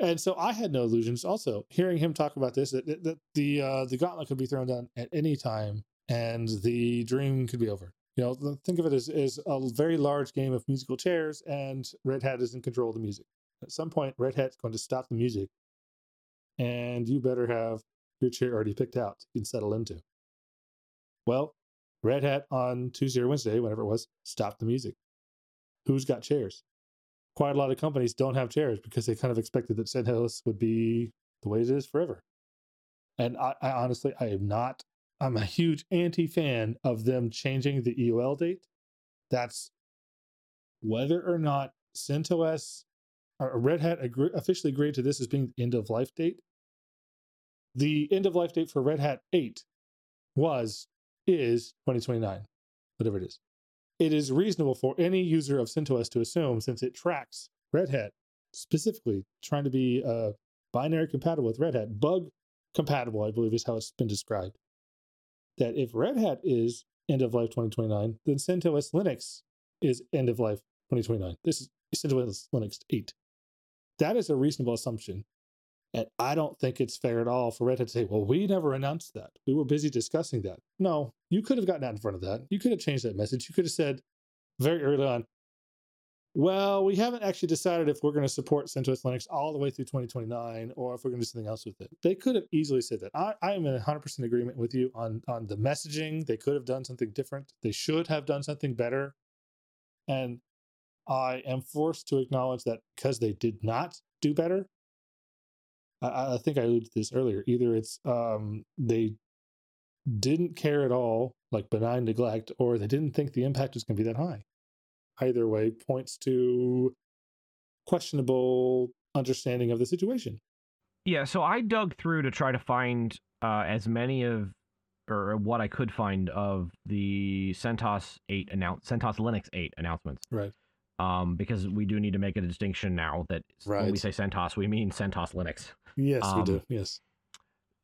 And so I had no illusions also. Hearing him talk about this, that, that, that the uh, the gauntlet could be thrown down at any time and the dream could be over. You know, think of it as, as a very large game of musical chairs, and Red Hat is in control of the music. At some point, Red Hat's going to stop the music, and you better have your chair already picked out you can settle into. Well, Red Hat on Tuesday or Wednesday, whatever it was, stopped the music. Who's got chairs? Quite a lot of companies don't have chairs because they kind of expected that CentOS would be the way it is forever. And I, I honestly, I am not. I'm a huge anti-fan of them changing the EOL date. That's whether or not CentOS or Red Hat agree, officially agreed to this as being the end of life date. The end of life date for Red Hat 8 was is 2029, whatever it is. It is reasonable for any user of CentOS to assume, since it tracks Red Hat specifically, trying to be uh, binary compatible with Red Hat, bug compatible, I believe is how it's been described. That if Red Hat is end of life 2029, then CentOS Linux is end of life 2029. This is CentOS Linux 8. That is a reasonable assumption. And I don't think it's fair at all for Red Hat to say, well, we never announced that. We were busy discussing that. No, you could have gotten out in front of that. You could have changed that message. You could have said very early on, well, we haven't actually decided if we're going to support CentOS Linux all the way through 2029 or if we're going to do something else with it. They could have easily said that. I, I am in 100% agreement with you on, on the messaging. They could have done something different. They should have done something better. And I am forced to acknowledge that because they did not do better, I, I think I alluded to this earlier. Either it's um, they didn't care at all, like benign neglect, or they didn't think the impact was going to be that high. Either way points to questionable understanding of the situation. Yeah, so I dug through to try to find uh, as many of, or what I could find of the CentOS 8 announce CentOS Linux 8 announcements. Right. Um, because we do need to make a distinction now that when we say CentOS, we mean CentOS Linux. Yes, we do. Um, Yes.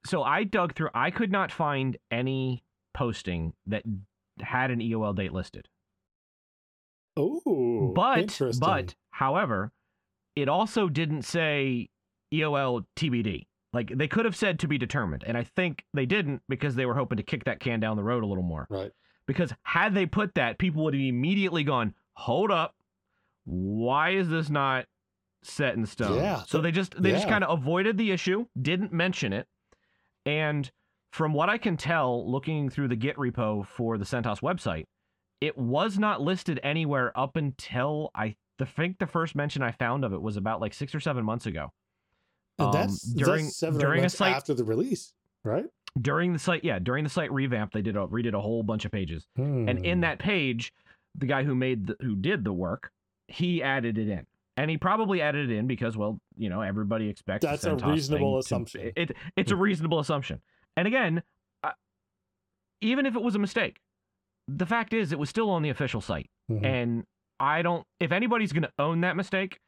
So I dug through. I could not find any posting that had an EOL date listed. Oh, but but however, it also didn't say EOL TBD. Like they could have said to be determined, and I think they didn't because they were hoping to kick that can down the road a little more. right. Because had they put that, people would have immediately gone, "Hold up, why is this not set in stone?" Yeah, So they just they just kind of avoided the issue, didn't mention it, and from what I can tell, looking through the Git repo for the CentOS website, it was not listed anywhere up until I think the first mention I found of it was about like six or seven months ago. And Um, that's during that's seven during a site after the release, right? during the site yeah during the site revamp they did a redid a whole bunch of pages and in Hmm. that page the guy who made the, who did the work he added it in and he probably added it in because well you know everybody expects That's a reasonable thing to- assumption. it, it's a reasonable assumption and again uh, even if it was a mistake the fact is it was still on the official site Mhm. and i don't if anybody's going to own that mistake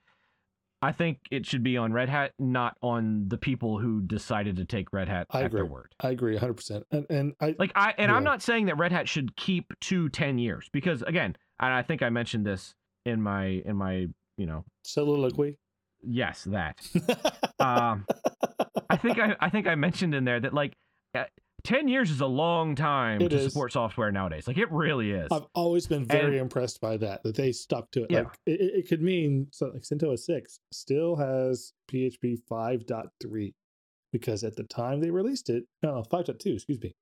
i think it should be on red hat not on the people who decided to take red hat I at their agree. word I agree 100. percent And and I like I and I'm not saying that Red Hat should keep to 10 years because again, and I think I mentioned this in my in my, you know, soliloquy. yes, that. <laughs> Um I think I I think I mentioned in there that like uh, 10 years is a long time It to is. support software nowadays. Like it really is. I've always been very impressed by that that they stuck to it. Yeah. Like it, it could mean so like CentOS six still has PHP 5.3 because at the time they released it, no 5.2, excuse me,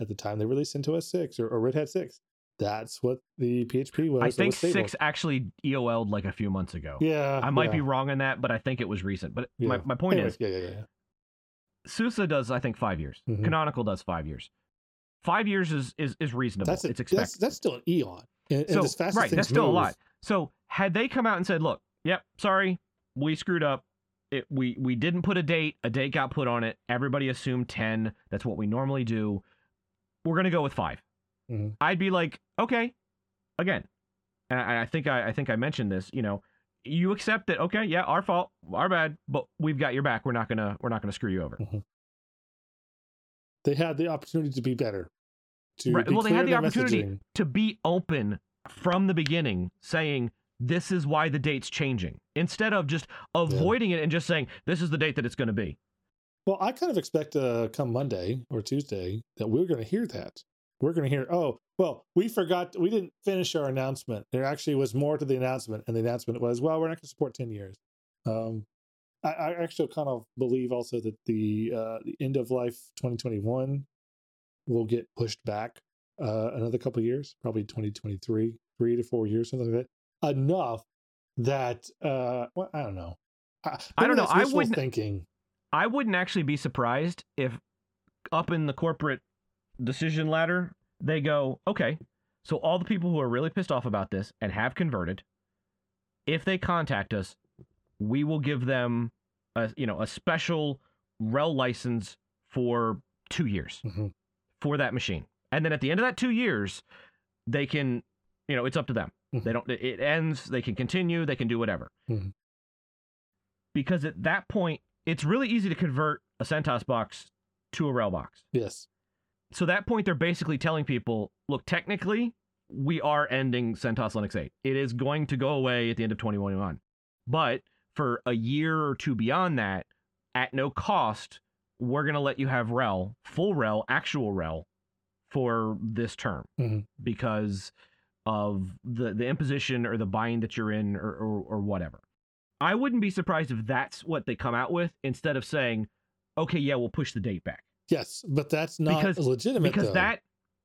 at the time they released CentOS six or, or Red Hat six, that's what the PHP was. I think was 6 actually EOL'd like a few months ago. Yeah, I might yeah, be wrong on that, but I think it was recent. But my, yeah. my point Anyways, is yeah, yeah. Does I think 5 years. Mhm. Canonical does 5 years. 5 years is is is reasonable. That's a, it's expected. that's that's still an eon. And, and so fast right, that's still a lot. So had they come out and said, "Look, yep, sorry, we screwed up. It, we we didn't put a date. A date got put on it. Everybody assumed ten. That's what we normally do. We're gonna go with 5 Mhm. I'd be like, okay, again. And I, I think I, I think I mentioned this. You know, you accept that. Okay, yeah, our fault, our bad, but we've got your back. We're not gonna we're not gonna screw you over. They had the opportunity to be better. To Right, be well, they had the opportunity. messaging. to be open from the beginning saying this is why the date's changing instead of just avoiding it and just saying this is the date that it's going to be Well, I kind of expect uh, come Monday or Tuesday that we're going to hear that. We're going to hear, oh, well, we forgot, we didn't finish our announcement. There actually was more to the announcement, and the announcement was, well, we're not going to support 10 years. Um, I, I actually kind of believe also that the, uh, the end of life 2021 will get pushed back uh, another couple of years, probably 2023, three to four years, something like that. Enough that, uh, well, I don't know. I, I don't know. I wouldn't- thinking. i wouldn't actually be surprised if up in the corporate decision ladder they go okay so all the people who are really pissed off about this and have converted if they contact us we will give them a you know a special RHEL license for two years Mhm. for that machine. And then at the end of that two years, they can, you know, it's up to them. Mhm. They don't, it ends, they can continue, they can do whatever. Mhm. Because at that point, it's really easy to convert a CentOS box to a RHEL box. Yes. So that point they're basically telling people, look, technically we are ending CentOS Linux 8. It is going to go away at the end of 2021. But for a year or two beyond that, at no cost, we're going to let you have RHEL, full RHEL, actual RHEL for this term Mhm. because of the, the imposition or the bind that you're in or, or, or whatever. I wouldn't be surprised if that's what they come out with instead of saying, okay, yeah, we'll push the date back Yes, but that's not Because- legitimate. because though. that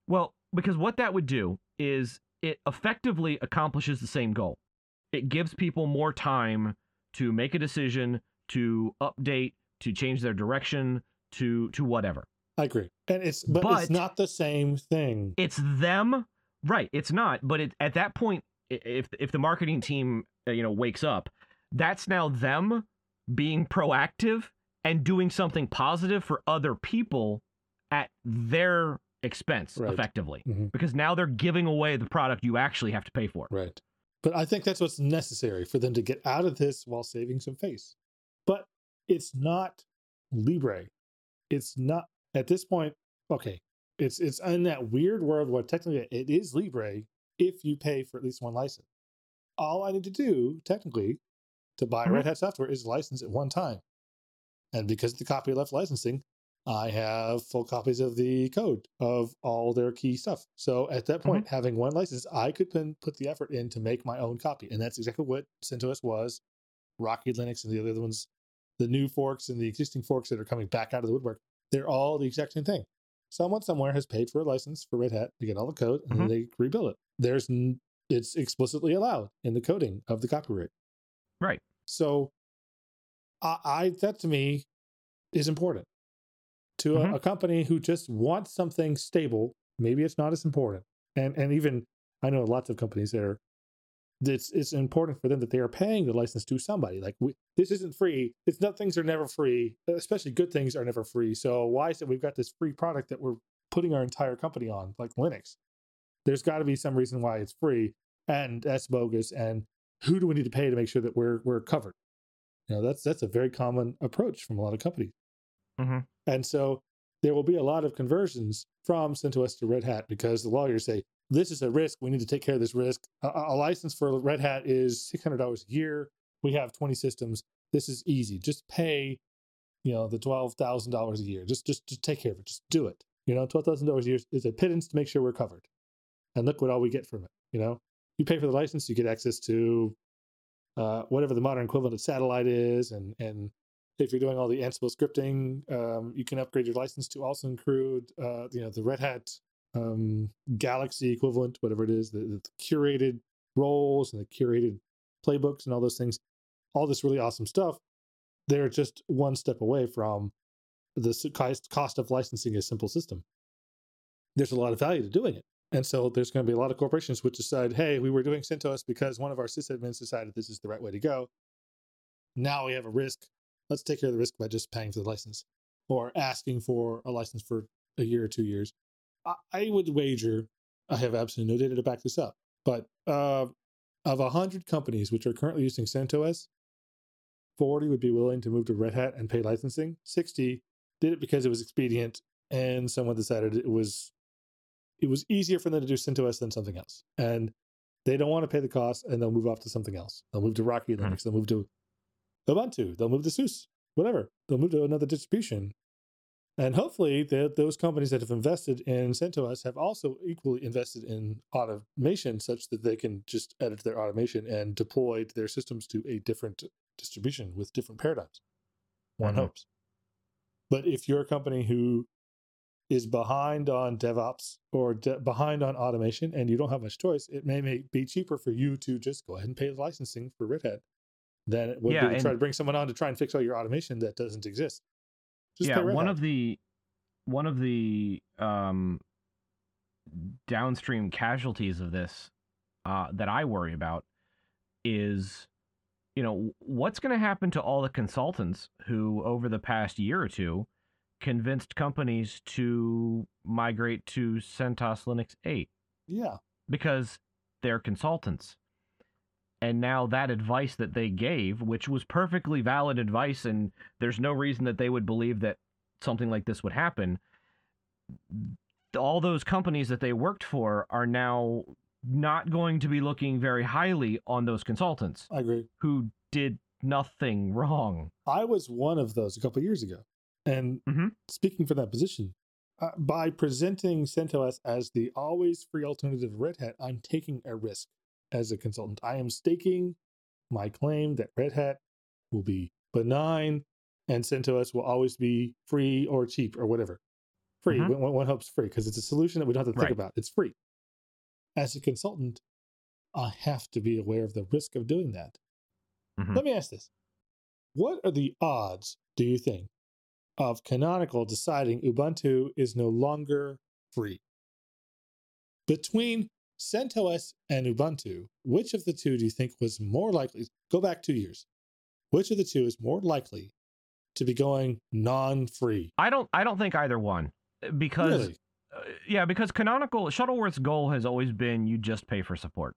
well because what that would do is it effectively accomplishes the same goal it gives people more time to make a decision to update to change their direction to to whatever I agree, and it's but, But- it's not the same thing. it's them right it's not but it, at that point if if the marketing team uh, you know wakes up that's now them being proactive and doing something positive for other people at their expense Right. effectively Mhm. because now they're giving away the product you actually have to pay for Right. But I think that's what's necessary for them to get out of this while saving some face. But it's not Libre. It's not at this point. Okay, it's it's in that weird world where technically it is Libre if you pay for at least one license. All I need to do technically to buy Mhm. Red Hat software is license at one time, and because of the copyleft licensing, I have full copies of the code of all their key stuff. So at that mm-hmm. point, having one license, I could then put the effort in to make my own copy. And that's exactly what CentOS was, Rocky Linux and the other ones, the new forks and the existing forks that are coming back out of the woodwork. They're all the exact same thing. Someone somewhere has paid for a license for Red Hat to get all the code and then mm-hmm. they rebuild it. There's n- it's explicitly allowed in the coding of the copyright. Right. So I, I that to me is important to a, Mhm. a company who just wants something stable. Maybe it's not as important, and and even I know lots of companies that are. It's it's important for them that they are paying the license to somebody. Like we, this isn't free. It's not things are never free. Especially good things are never free. So why is it we've got this free product that we're putting our entire company on, like Linux? There's got to be some reason why it's free, and that's bogus. And who do we need to pay to make sure that we're we're covered? You know, that's that's a very common approach from a lot of companies. Mhm. And so there will be a lot of conversions from CentOS to Red Hat because the lawyers say this is a risk. We need to take care of this risk. A, a a license for Red Hat is six hundred dollars a year. We have twenty systems. This is easy. Just pay, you know, the twelve thousand dollars a year. Just just just take care of it. Just do it. You know, twelve thousand dollars a year is a pittance to make sure we're covered. And look what all we get from it. You know, you pay for the license, you get access to uh, whatever the modern equivalent of satellite is, and and if you're doing all the Ansible scripting, um, you can upgrade your license to also include uh, you know the Red Hat um, Galaxy equivalent, whatever it is, the, the curated roles and the curated playbooks and all those things. All this really awesome stuff. They're just one step away from the cost cost of licensing a simple system. There's a lot of value to doing it. And so there's going to be a lot of corporations which decide, hey, we were doing CentOS because one of our sysadmins decided this is the right way to go. Now we have a risk. Let's take care of the risk by just paying for the license or asking for a license for a year or two years. I, would wager, I have absolutely no data to back this up, but uh, of 100 companies which are currently using CentOS, 40 would be willing to move to Red Hat and pay licensing. 60 did it because it was expedient and someone decided it was it was easier for them to do CentOS than something else. And they don't want to pay the cost and they'll move off to something else. They'll move to Rocky Hmm. Linux, they'll move to Ubuntu, they'll move to SUSE, whatever. They'll move to another distribution. And hopefully that those companies that have invested in CentOS have also equally invested in automation such that they can just edit their automation and deploy their systems to a different distribution with different paradigms. One Mhm. hopes. But if you're a company who is behind on DevOps or de- behind on automation and you don't have much choice, it may, may be cheaper for you to just go ahead and pay the licensing for Red Hat than it would Yeah, be to try to bring someone on to try and fix all your automation that doesn't exist. Just yeah one Hat. of the one of the um downstream casualties of this uh that i worry about is you know what's going to happen to all the consultants who over the past year or two convinced companies to migrate to CentOS Linux 8 yeah, because they're consultants. And now that advice that they gave, which was perfectly valid advice, and there's no reason that they would believe that something like this would happen, all those companies that they worked for are now not going to be looking very highly on those consultants I agree. who did nothing wrong. I was one of those a couple of years ago. And Mhm. speaking for that position, uh, by presenting CentOS as the always free alternative Red Hat, I'm taking a risk as a consultant. I am staking my claim that Red Hat will be benign and CentOS will always be free or cheap or whatever. Free. Mhm. One, one hopes free because it's a solution that we don't have to think Right. about. It's free. As a consultant, I have to be aware of the risk of doing that. Mhm. Let me ask this. What are the odds, do you think, of Canonical deciding Ubuntu is no longer free? Between CentOS and Ubuntu, which of the two do you think was more likely? Go back two years. Which of the two is more likely to be going non-free? I don't I don't think either one because Really? uh, yeah, because Canonical Shuttleworth's goal has always been you just pay for support.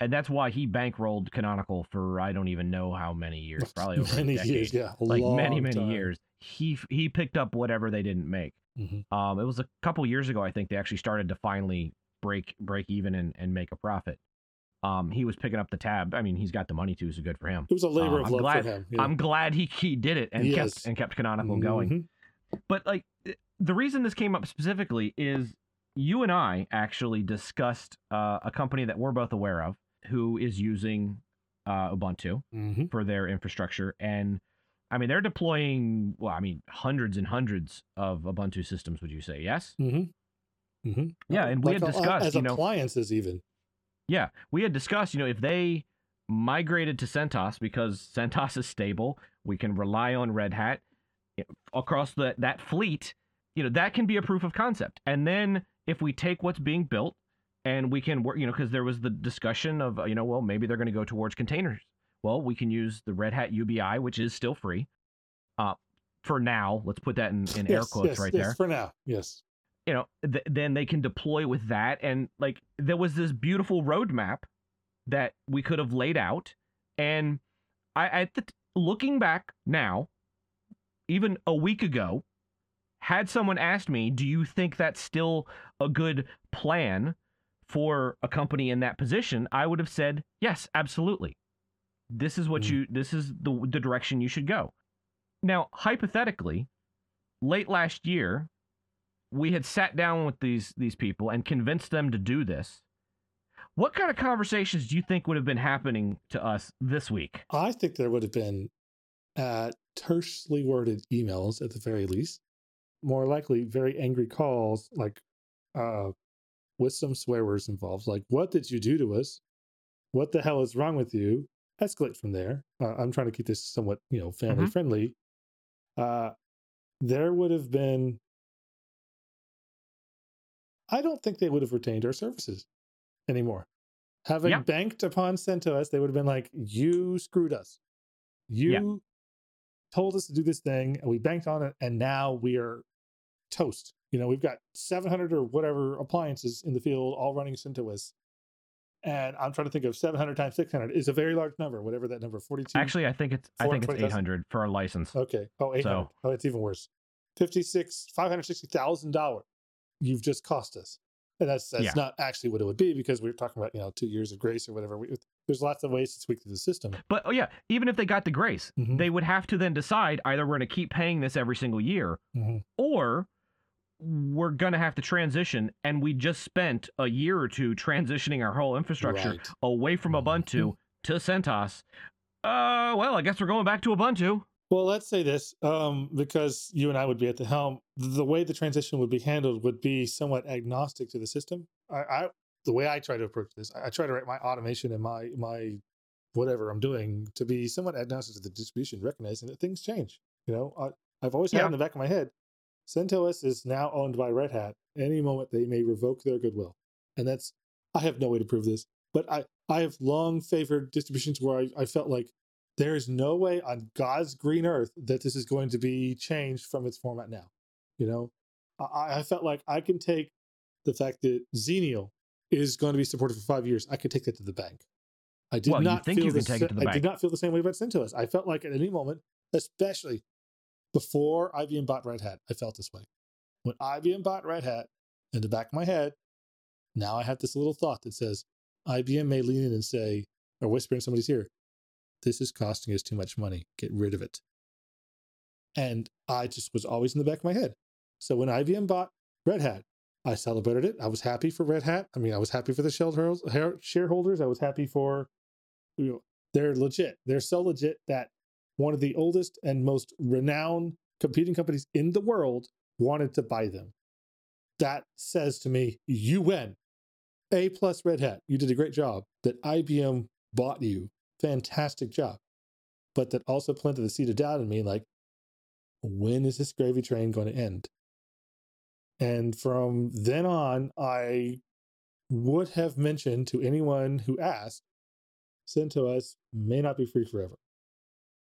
And that's why he bankrolled Canonical for I don't even know how many years, <laughs> probably over many a decade. years, yeah, like many many time. years. He he picked up whatever they didn't make. Mhm. Um, it was a couple years ago, I think they actually started to finally break break even and, and make a profit. Um, he was picking up the tab. I mean, he's got the money too, so good for him. It was a labor Um, of I'm love glad- for him. yeah. I'm glad he he did it and Yes. kept and kept Canonical going. Mhm. But like the reason this came up specifically is you and I actually discussed uh, a company that we're both aware of who is using uh, Ubuntu Mhm. for their infrastructure, and I mean they're deploying well, I mean hundreds and hundreds of Ubuntu systems. Would you say yes? Mhm. Mhm. Yeah, and we had discussed, as you know- appliances even. Yeah, we had discussed, you know, if they migrated to CentOS because CentOS is stable, we can rely on Red Hat across the, that fleet. You know, that can be a proof of concept. And then if we take what's being built and we can work, you know, because there was the discussion of, uh, you know, well, maybe they're going to go towards containers. Well, we can use the Red Hat UBI, which is still free. Uh, for now, let's put that in, in air quotes yes, right yes, there For now, yes. you know, th- then they can deploy with that. And like, there was this beautiful roadmap that we could have laid out. And I, at the, looking back now, even a week ago, had someone asked me, "Do you think that's still a good plan for a company in that position?" I would have said, "Yes, absolutely. This is what Mm. you. This is the the direction you should go." Now, hypothetically, late last year, we had sat down with these these people and convinced them to do this. What kind of conversations do you think would have been happening to us this week? I think there would have been uh, tersely worded emails at the very least. More likely, very angry calls, like uh, with some swear words involved. Like, "What did you do to us? What the hell is wrong with you?" Escalate from there. Uh, I'm trying to keep this somewhat, you know, family Mhm. friendly. Uh, there would have been. I don't think they would have retained our services anymore. Having Yeah. banked upon CentOS, they would have been like, "You screwed us. You told us to do this thing, and we banked on it, and now we are toast. You know, we've got 700 or whatever appliances in the field, all running CentOS. And I'm trying to think of 700 times 600 is a very large number, whatever that number, 42. Actually, I think it's I think it's 420,000. 800 for a license. okay. Oh, 800. So- oh, it's even worse. 56, $560,000 you've just cost us. And that's that's Yeah. not actually what it would be because we were talking about, you know, two years of grace or whatever. We, there's lots of ways to tweak the system. But oh yeah, even if they got the grace, Mhm. they would have to then decide either we're going to keep paying this every single year Mhm. or we're going to have to transition and we just spent a year or two transitioning our whole infrastructure Right. away from Mhm. Ubuntu to CentOS. Uh well, I guess we're going back to Ubuntu. Well, let's say this, um, because you and I would be at the helm. The way the transition would be handled would be somewhat agnostic to the system. I, I the way I try to approach this, I, I try to write my automation and my my whatever I'm doing to be somewhat agnostic to the distribution, recognizing that things change. You know, I, I've always had Yeah. in the back of my head, CentOS is now owned by Red Hat. Any moment they may revoke their goodwill, and that's I have no way to prove this, but I I have long favored distributions where I, I felt like there is no way on God's green earth that this is going to be changed from its format now. You know, I, I felt like I can take the fact that Xenial is going to be supported for five years. I could take that to the bank. I did Well, you not think feel you can the take it to the I bank. did not feel the same way about CentOS. I felt like at any moment, especially before IBM bought Red Hat, I felt this way. When IBM bought Red Hat, in the back of my head, now I have this little thought that says IBM may lean in and say, or whisper in somebody's ear, this is costing us too much money. Get rid of it. And I just was always in the back of my head. So when IBM bought Red Hat, I celebrated it. I was happy for Red Hat. I mean, I was happy for the shareholders. I was happy for, you know, they're legit. They're so legit that one of the oldest and most renowned competing companies in the world wanted to buy them. That says to me, you win. A plus Red Hat. You did a great job. That IBM bought you. Fantastic job. But that also planted the seed of doubt in me like, when is this gravy train going to end? And from then on, I would have mentioned to anyone who asked, CentOS may not be free forever.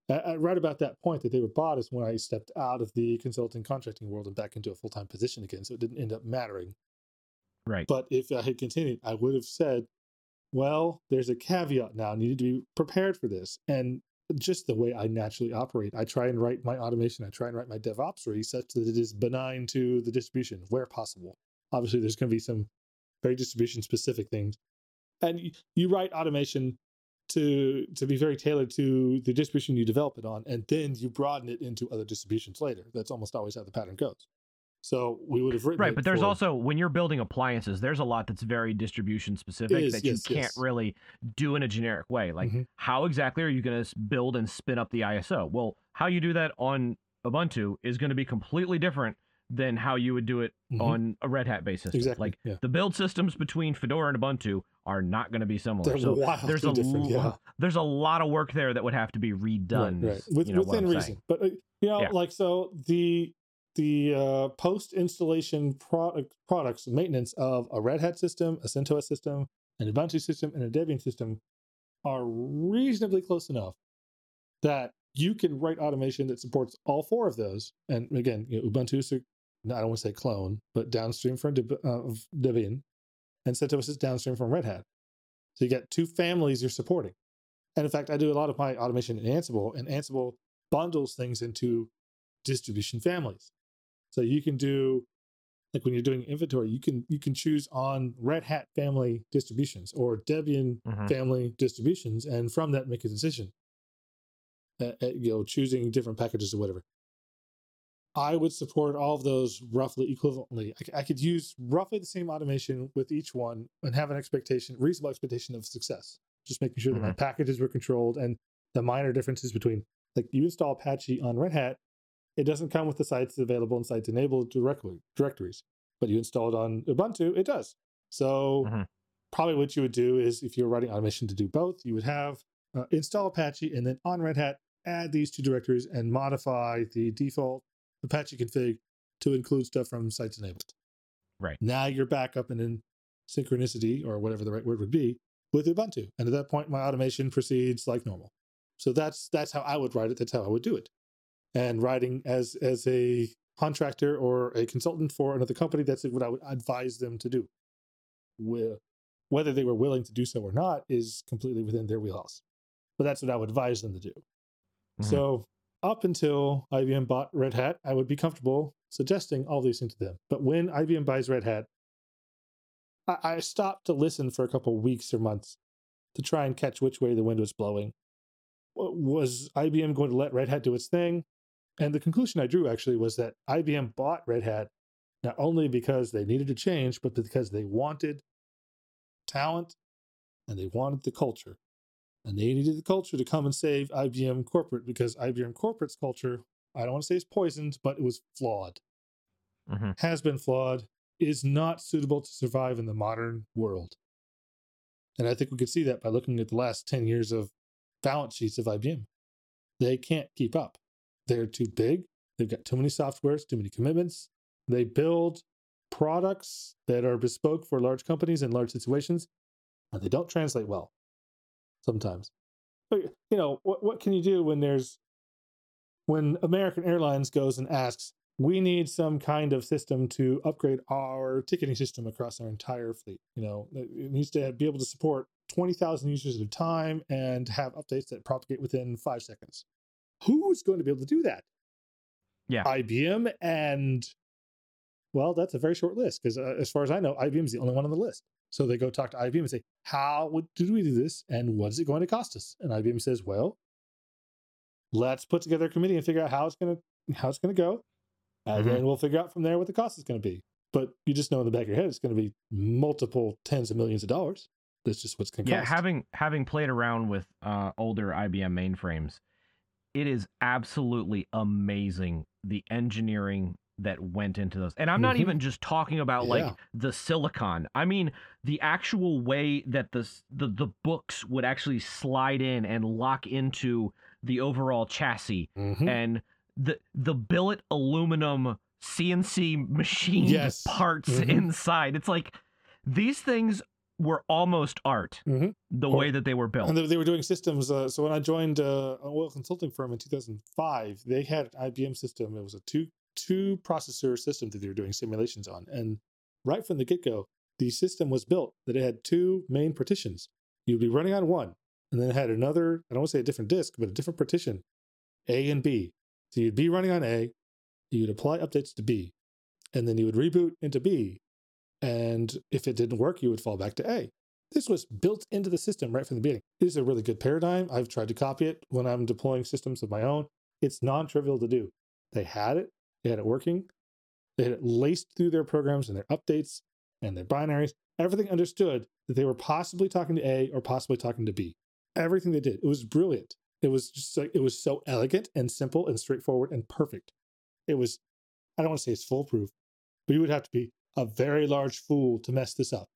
At, right about that point that they were bought is when I stepped out of the consulting contracting world and back into a full time position again. So it didn't end up mattering. Right. But if I had continued, I would have said, well, there's a caveat now. I needed to be prepared for this. And just the way I naturally operate, I try and write my automation, I try and write my DevOps ready such that it is benign to the distribution where possible. Obviously, there's going to be some very distribution specific things. And you, you write automation to to be very tailored to the distribution you develop it on, and then you broaden it into other distributions later. That's almost always how the pattern goes. So we would have written right, but there's for, also when you're building appliances, there's a lot that's very distribution specific is, that yes, you can't yes. really do in a generic way. Like Mhm. how exactly are you going to build and spin up the ISO? Well, how you do that on Ubuntu is going to be completely different than how you would do it Mhm. on a Red Hat based system. Exactly, Like yeah. the build systems between Fedora and Ubuntu are not going to be similar. They're so there's a yeah. there's a lot of work there that would have to be redone. Right, right. With, you know, within reason. saying. But uh, you know, Yeah. like so the the uh, post installation product products maintenance of a Red Hat system, a CentOS system, an Ubuntu system, and a Debian system are reasonably close enough that you can write automation that supports all four of those. And again, you know, Ubuntu is a, I don't want to say clone, but downstream from Deb- uh, Debian, and CentOS is downstream from Red Hat. So you got two families you're supporting. And in fact, I do a lot of my automation in Ansible, and Ansible bundles things into distribution families. So you can do like when you're doing inventory, you can you can choose on Red Hat family distributions or Debian Mhm. family distributions, and from that make a decision. Uh, uh, you know, choosing different packages or whatever. I would support all of those roughly equivalently. I could use roughly the same automation with each one and have an expectation, reasonable expectation of success. Just making sure that my packages were controlled and the minor differences between like you install Apache on Red Hat, it doesn't come with the sites available and sites enabled directly directories, but you install it on Ubuntu, it does. So Mhm. probably what you would do is if you're writing automation to do both, you would have uh, install Apache and then on Red Hat add these two directories and modify the default Apache config to include stuff from sites enabled. Right. Now you're back up and in synchronicity or whatever the right word would be with Ubuntu. And at that point, my automation proceeds like normal. So that's that's how I would write it. That's how I would do it. And writing as as a contractor or a consultant for another company, that's what I would advise them to do. Wh- Whether they were willing to do so or not is completely within their wheelhouse. But that's what I would advise them to do. Mhm. So up until IBM bought Red Hat, I would be comfortable suggesting all these things to them. But when IBM buys Red Hat, I, I stopped to listen for a couple weeks or months to try and catch which way the wind was blowing. Was IBM going to let Red Hat do its thing? And the conclusion I drew actually was that IBM bought Red Hat not only because they needed to change, but because they wanted talent and they wanted the culture. And they needed the culture to come and save IBM corporate because IBM corporate's culture, I don't want to say it's poisoned, but it was flawed, Mhm. has been flawed, is not suitable to survive in the modern world. And I think we could see that by looking at the last 10 years of balance sheets of IBM. They can't keep up. They're too big. They've got too many softwares, too many commitments. They build products that are bespoke for large companies and large situations, and they don't translate well sometimes. But you know, what what can you do when there's when American Airlines goes and asks, we need some kind of system to upgrade our ticketing system across our entire fleet. You know, it it needs to be able to support 20,000 users at a time and have updates that propagate within five seconds. Who's going to be able to do that? Yeah. IBM and Well, that's a very short list because, uh, as far as I know, IBM is the only one on the list. So they go talk to IBM and say, "How would, did we do this, and what is it going to cost us?" And IBM says, "Well, let's put together a committee and figure out how it's going to how it's going to go, and Mhm. then we'll figure out from there what the cost is going to be." But you just know in the back of your head it's going to be multiple tens of millions of dollars. That's just what's going to Yeah, cost. having having played around with uh, older IBM mainframes, it is absolutely amazing the engineering that went into those. And I'm not Mhm. even just talking about Yeah. like the silicon. I mean the actual way that the the the books would actually slide in and lock into the overall chassis Mhm. and the the billet aluminum CNC machine Yes. parts Mhm. inside. It's like these things were almost art Mhm. the Or- way that they were built. And they, they were doing systems. Uh, so when I joined uh, an oil consulting firm in 2005, they had an IBM system. It was a two two processor system that they were doing simulations on. And right from the get go, the system was built that it had two main partitions. You'd be running on one, and then it had another. I don't want to say a different disk, but a different partition, A and B. So you'd be running on A, you'd apply updates to B, and then you would reboot into B. And if it didn't work, you would fall back to A. This was built into the system right from the beginning. It is a really good paradigm. I've tried to copy it when I'm deploying systems of my own. It's non trivial to do. They had it, they had it working, they had it laced through their programs and their updates and their binaries. Everything understood that they were possibly talking to A or possibly talking to B. Everything they did, it was brilliant. It was just like, it was so elegant and simple and straightforward and perfect. It was, I don't want to say it's foolproof, but you would have to be a very large fool to mess this up.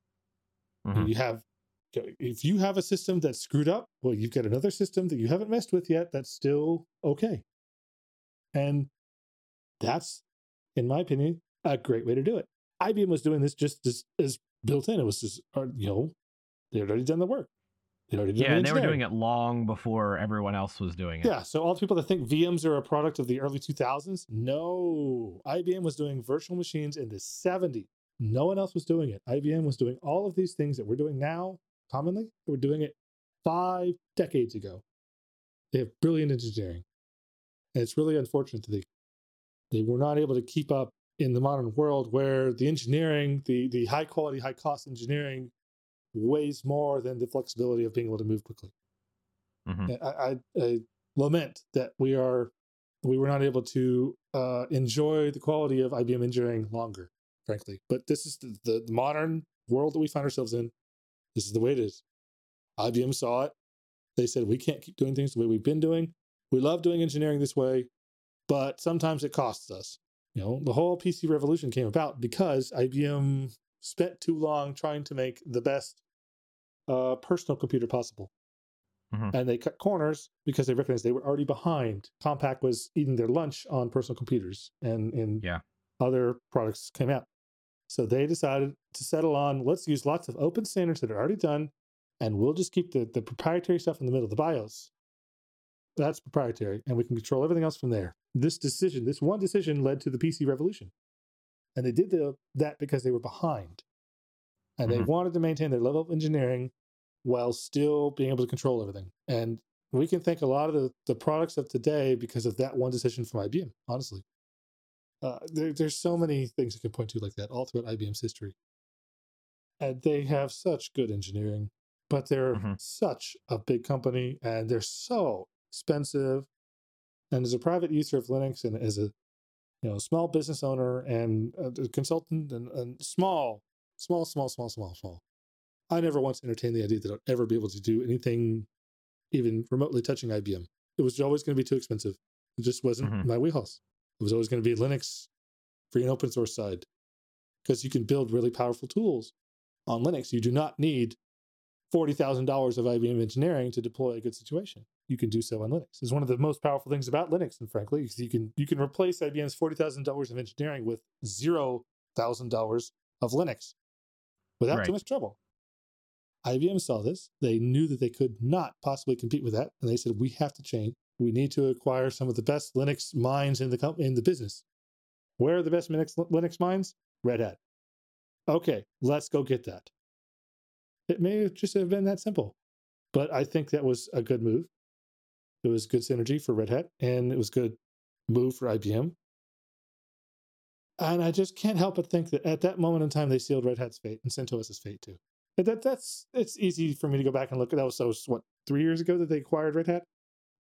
Mhm. You have, if you have a system that's screwed up, well, you've got another system that you haven't messed with yet that's still okay. And that's, in my opinion, a great way to do it. IBM was doing this just as, as built in. It was just, uh, you know, they had already done the work. They already Yeah, the and they were doing it long before everyone else was doing it. Yeah, so all the people that think VMs are a product of the early 2000s, no. IBM was doing virtual machines in the 70s. No one else was doing it. IBM was doing all of these things that we're doing now commonly. They were doing it five decades ago. They have brilliant engineering. And it's really unfortunate that they, they were not able to keep up in the modern world where the engineering, the, the high quality, high cost engineering weighs more than the flexibility of being able to move quickly. Mhm. I, I, I lament that we are we were not able to uh, enjoy the quality of IBM engineering longer, frankly. But this is the, the, the modern world that we find ourselves in. This is the way it is. IBM saw it. They said we can't keep doing things the way we've been doing. We love doing engineering this way, but sometimes it costs us. You know, the whole PC revolution came about because IBM spent too long trying to make the best uh, personal computer possible Mhm. and they cut corners because they recognized they were already behind. Compaq was eating their lunch on personal computers, and and Yeah. other products came out. So they decided to settle on let's use lots of open standards that are already done, and we'll just keep the the proprietary stuff in the middle, of the BIOS. That's proprietary, and we can control everything else from there. This decision, this one decision, led to the PC revolution, and they did the, that because they were behind, and they Mhm. wanted to maintain their level of engineering while still being able to control everything. And we can thank a lot of the, the products of today because of that one decision from IBM, honestly. Uh, there, there's so many things you can point to like that all throughout IBM's history. And they have such good engineering, but they're Mhm. such a big company and they're so expensive. And as a private user of Linux and as a you know small business owner and a consultant and, and small, small, small, small, small, small, I never once entertained the idea that I'd ever be able to do anything even remotely touching IBM. It was always going to be too expensive. It just wasn't Mhm. my wheelhouse. It was always going to be Linux, free and open source side, because you can build really powerful tools on Linux. You do not need forty thousand dollars of IBM engineering to deploy a good situation. You can do so on Linux. It's one of the most powerful things about Linux, and frankly, because you can you can replace IBM's forty thousand dollars of engineering with zero thousand dollars of Linux without Right. too much trouble. IBM saw this. They knew that they could not possibly compete with that, and they said, "We have to change. We need to acquire some of the best Linux minds in the com- in the business. Where are the best Linux Linux minds? Red Hat. Okay, let's go get that. It may just have been that simple, but I think that was a good move. It was good synergy for Red Hat, and it was good move for IBM. and I just can't help but think that at that moment in time, they sealed Red Hat's fate and CentOS's fate too. But that that's it's easy for me to go back and look at that was so what three years ago that they acquired Red Hat.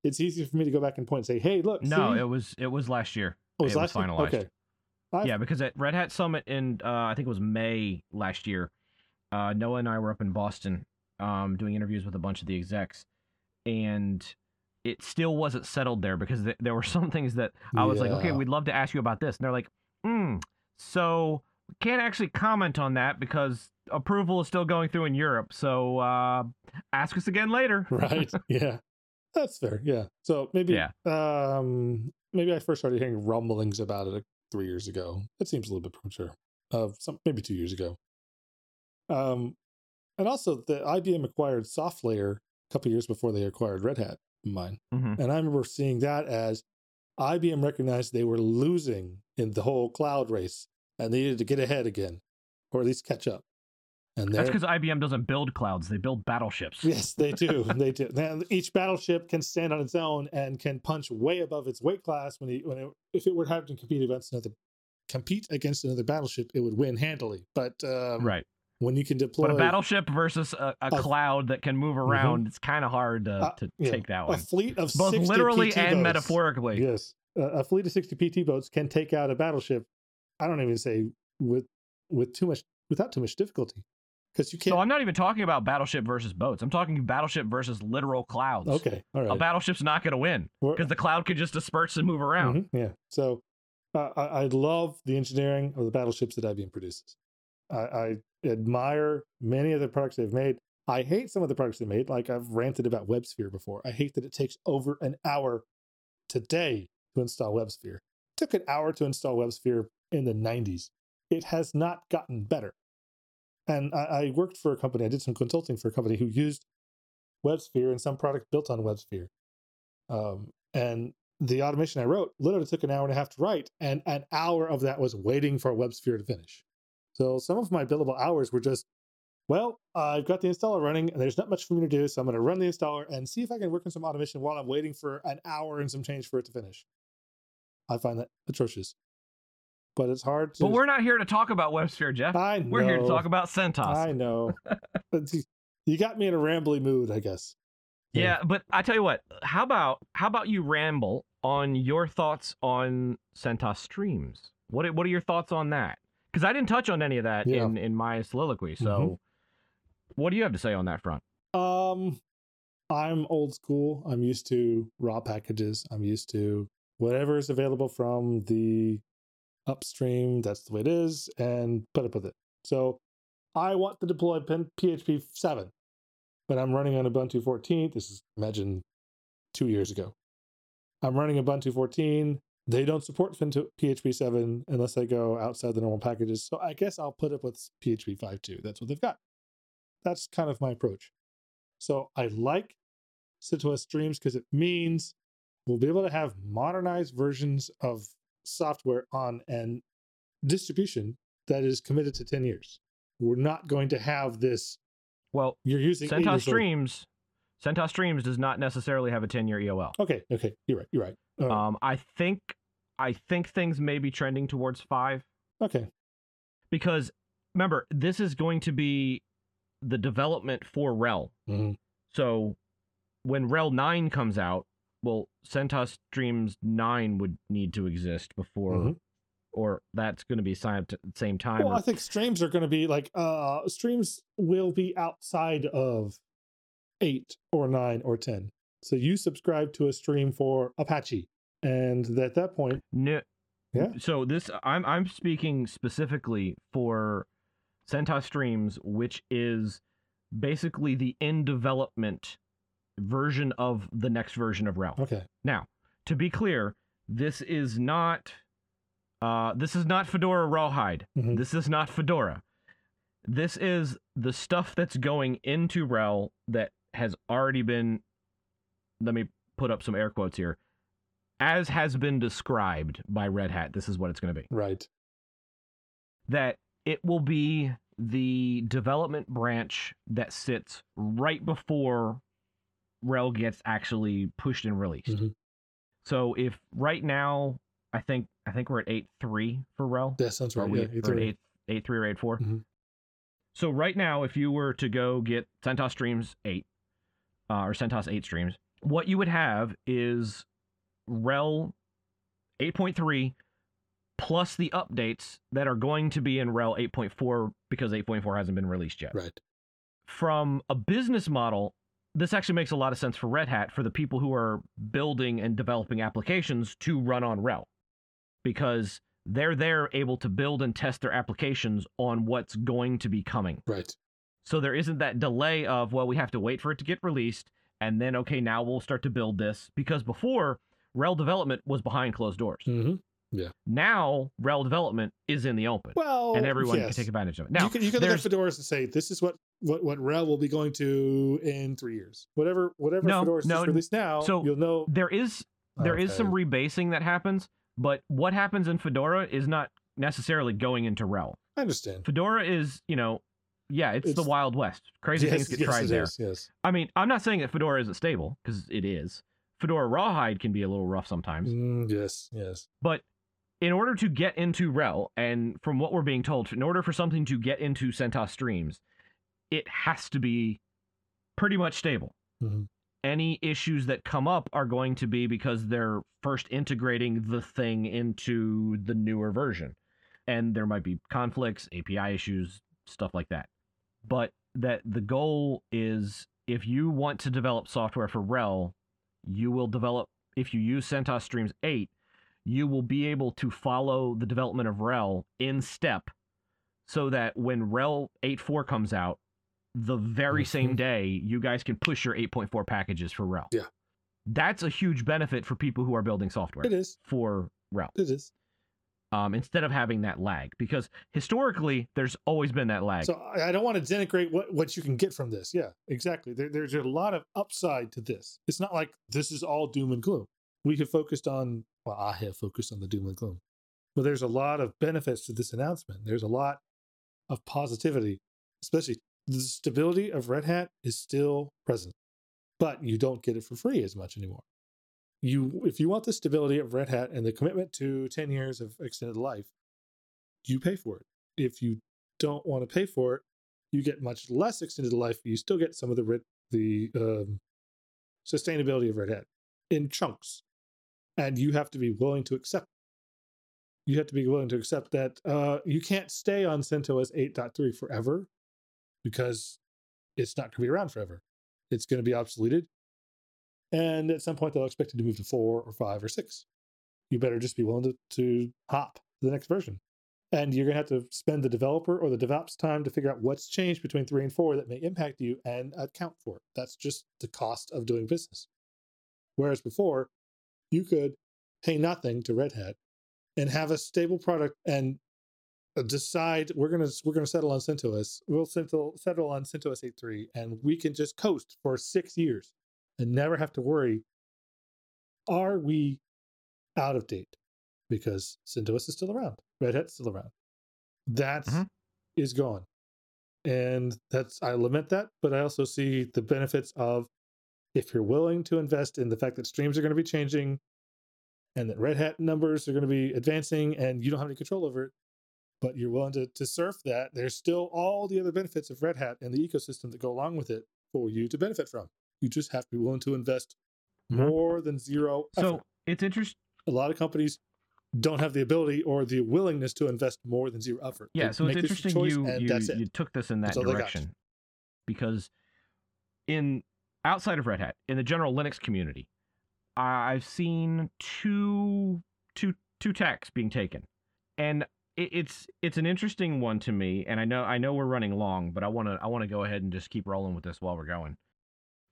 It's easy for me to go back and point and say, "Hey, look." No, see? it was it was last year. Oh, it was it last was year? finalized. Okay. I've- Yeah, because at Red Hat Summit in uh, I think it was May last year, uh, Noah and I were up in Boston um, doing interviews with a bunch of the execs, and it still wasn't settled there because th- there were some things that I was like, okay, we'd love to ask you about this, and they're like, hmm, so we can't actually comment on that because approval is still going through in Europe. So uh, ask us again later. <laughs> right yeah that's fair yeah so maybe Yeah. um maybe i first started hearing rumblings about it three years ago it seems a little bit premature of some maybe two years ago um and also the ibm acquired softlayer a couple years before they acquired red hat mine hmm and i remember seeing that as ibm recognized they were losing in the whole cloud race and they needed to get ahead again or at least catch up and That's because IBM doesn't build clouds; they build battleships. Yes, they do. <laughs> they do. Now, each battleship can stand on its own and can punch way above its weight class. When, it, when it, if it were to have to compete against another, compete against another battleship, it would win handily. But um, Right. When you can deploy But a battleship versus a, a A- cloud that can move around, it's kind of hard to, Uh, to yeah, take that a one. fleet of Both 60 literally PT and boats- metaphorically. Yes, uh, a fleet of sixty PT boats can take out a battleship. I don't even say with with too much without too much difficulty because you can't. So I'm not even talking about battleship versus boats. I'm talking battleship versus literal clouds. okay, all right. A battleship's not going to win because the cloud could just disperse and move around. Mhm, yeah. So uh, I, I love the engineering of the battleships that IBM produces. I, I admire many of the products they've made. I hate some of the products they made. Like I've ranted about WebSphere before. I hate that it takes over an hour today to install WebSphere. It took an hour to install WebSphere in the 90s. It has not gotten better. And I, I worked for a company, I did some consulting for a company who used WebSphere and some product built on WebSphere. Um, and the automation I wrote literally took an hour and a half to write, and an hour of that was waiting for WebSphere to finish. So some of my billable hours were just, well, I've got the installer running, and there's not much for me to do, so I'm going to run the installer and see if I can work on some automation while I'm waiting for an hour and some change for it to finish. I find that atrocious, but it's hard to. But we're not here to talk about WebSphere, Jeff. I know. We're here to talk about CentOS. I know. <laughs> You- you got me in a rambly mood, I guess. Yeah, but I tell you what. How about how about you ramble on your thoughts on CentOS streams? What what are your thoughts on that? Because I didn't touch on any of that Yeah. in in my soliloquy. So, Mhm. what do you have to say on that front? Um, I'm old school. I'm used to raw packages. I'm used to whatever is available from the upstream. That's the way it is, and put up with it. So, I want to deploy PHP 7, but I'm running on Ubuntu 14. This is imagine two years ago. I'm running Ubuntu 14. They don't support PHP 7 unless they go outside the normal packages. So I guess I'll put up with PHP 5.2. That's what they've got. That's kind of my approach. So I like CentOS streams because it means we'll be able to have modernized versions of software on an distribution that is committed to 10 years. We're not going to have this. Well, You're using CentOS streams, CentOS streams does not necessarily have a 10 year EOL. Okay, okay, you're right. You're right. Um, I think I think things may be trending towards five okay, because remember this is going to be the development for RHEL. Mhm. So when RHEL nine comes out, well, CentOS Streams nine would need to exist before, Mhm. or that's going to be signed at the same time. Well, or- I think streams are going to be like uh streams will be outside of eight or nine or ten. So you subscribe to a stream for Apache, and at that point, No, Yeah. So this I'm I'm speaking specifically for CentOS Streams, which is basically the in development version of the next version of RHEL. okay, Now, to be clear, this is not uh, this is not Fedora Rawhide. Mhm. This is not Fedora. This is the stuff that's going into RHEL that has already been. Let me put up some air quotes here. As has been described by Red Hat, this is what it's going to be. right, That it will be the development branch that sits right before RHEL gets actually pushed and released. Mhm. So if right now I think I think we're at eight three for RHEL. That sounds right. we Yeah, we're either at way. eight eight three or eight four? Mhm. So right now, if you were to go get CentOS Streams eight uh, or CentOS eight streams, what you would have is RHEL eight point three plus the updates that are going to be in RHEL eight point four because eight point four hasn't been released yet. Right. From a business model, this actually makes a lot of sense for Red Hat for the people who are building and developing applications to run on RHEL because they're there able to build and test their applications on what's going to be coming. Right. So there isn't that delay of, well, we have to wait for it to get released and then, okay, now we'll start to build this. Because before, RHEL development was behind closed doors. hmm Now, RHEL development is in the open Well, and everyone yes. can take advantage of it. Now, you can, you can look at Fedoras and say this is what what what RHEL will be going to in three years. Whatever whatever No, Fedoras no, is released now, so you'll know. there is there is some rebasing that happens, but what happens in Fedora is not necessarily going into RHEL. I understand. Fedora is, you know, yeah, it's, the Wild West. Crazy yes, things get yes, tried there. is, Yes. I mean, I'm not saying that Fedora isn't stable because it is. Fedora Rawhide can be a little rough sometimes, Mm, yes. Yes. but in order to get into RHEL, and from what we're being told, in order for something to get into CentOS streams, it has to be pretty much stable. Mhm. Any issues that come up are going to be because they're first integrating the thing into the newer version. And there might be conflicts, API issues, stuff like that. But that the goal is if you want to develop software for RHEL, you will develop, if you use CentOS Streams 8, you will be able to follow the development of RHEL in step so that when RHEL 8.4 comes out, the very same Mhm. day, you guys can push your 8.4 packages for RHEL. Yeah. That's a huge benefit for people who are building software It is. for RHEL It is. Um, instead of having that lag. Because historically, there's always been that lag. So I don't want to denigrate what, what you can get from this. Yeah, exactly. There, there's a lot of upside to this. It's not like this is all doom and gloom. We have focused on, well, I have focused on the doom and gloom, but there's a lot of benefits to this announcement. There's a lot of positivity, especially the stability of Red Hat is still present, but you don't get it for free as much anymore. You, if you want the stability of Red Hat and the commitment to 10 years of extended life, you pay for it. If you don't want to pay for it, you get much less extended life. You still get some of the the um, sustainability of Red Hat in chunks, and you have to be willing to accept. You have to be willing to accept that uh, you can't stay on CentOS 8.3 forever because it's not going to be around forever. It's going to be obsoleted, and at some point they'll expect you to move to four or five or six. You better just be willing to, to hop to the next version and you're going to have to spend the developer or the DevOps time to figure out what's changed between three and four that may impact you and account for it. That's just the cost of doing business. Whereas before, you could pay nothing to Red Hat and have a stable product and decide we're going to we're to settle on CentOS. We'll settle settle on CentOS 8.3 and we can just coast for 6 years and never have to worry are we out of date? Because CentOS is still around. Red Hat's still around. That is Mhm. gone. And that's I lament that, but I also see the benefits of if you're willing to invest in the fact that streams are going to be changing and that Red Hat numbers are going to be advancing and you don't have any control over it, but you're willing to, to surf that, there's still all the other benefits of Red Hat and the ecosystem that go along with it for you to benefit from. You just have to be willing to invest Mhm. more than zero effort so it's interesting. a lot of companies don't have the ability or the willingness to invest more than zero effort. Yeah, They so it's interesting you you, it. you took this in that That's all they got. direction because in outside of Red Hat in the general Linux community, I've seen two two two tacks being taken, and it, it's it's an interesting one to me. And I know I know we're running long, but I want to I want to go ahead and just keep rolling with this while we're going.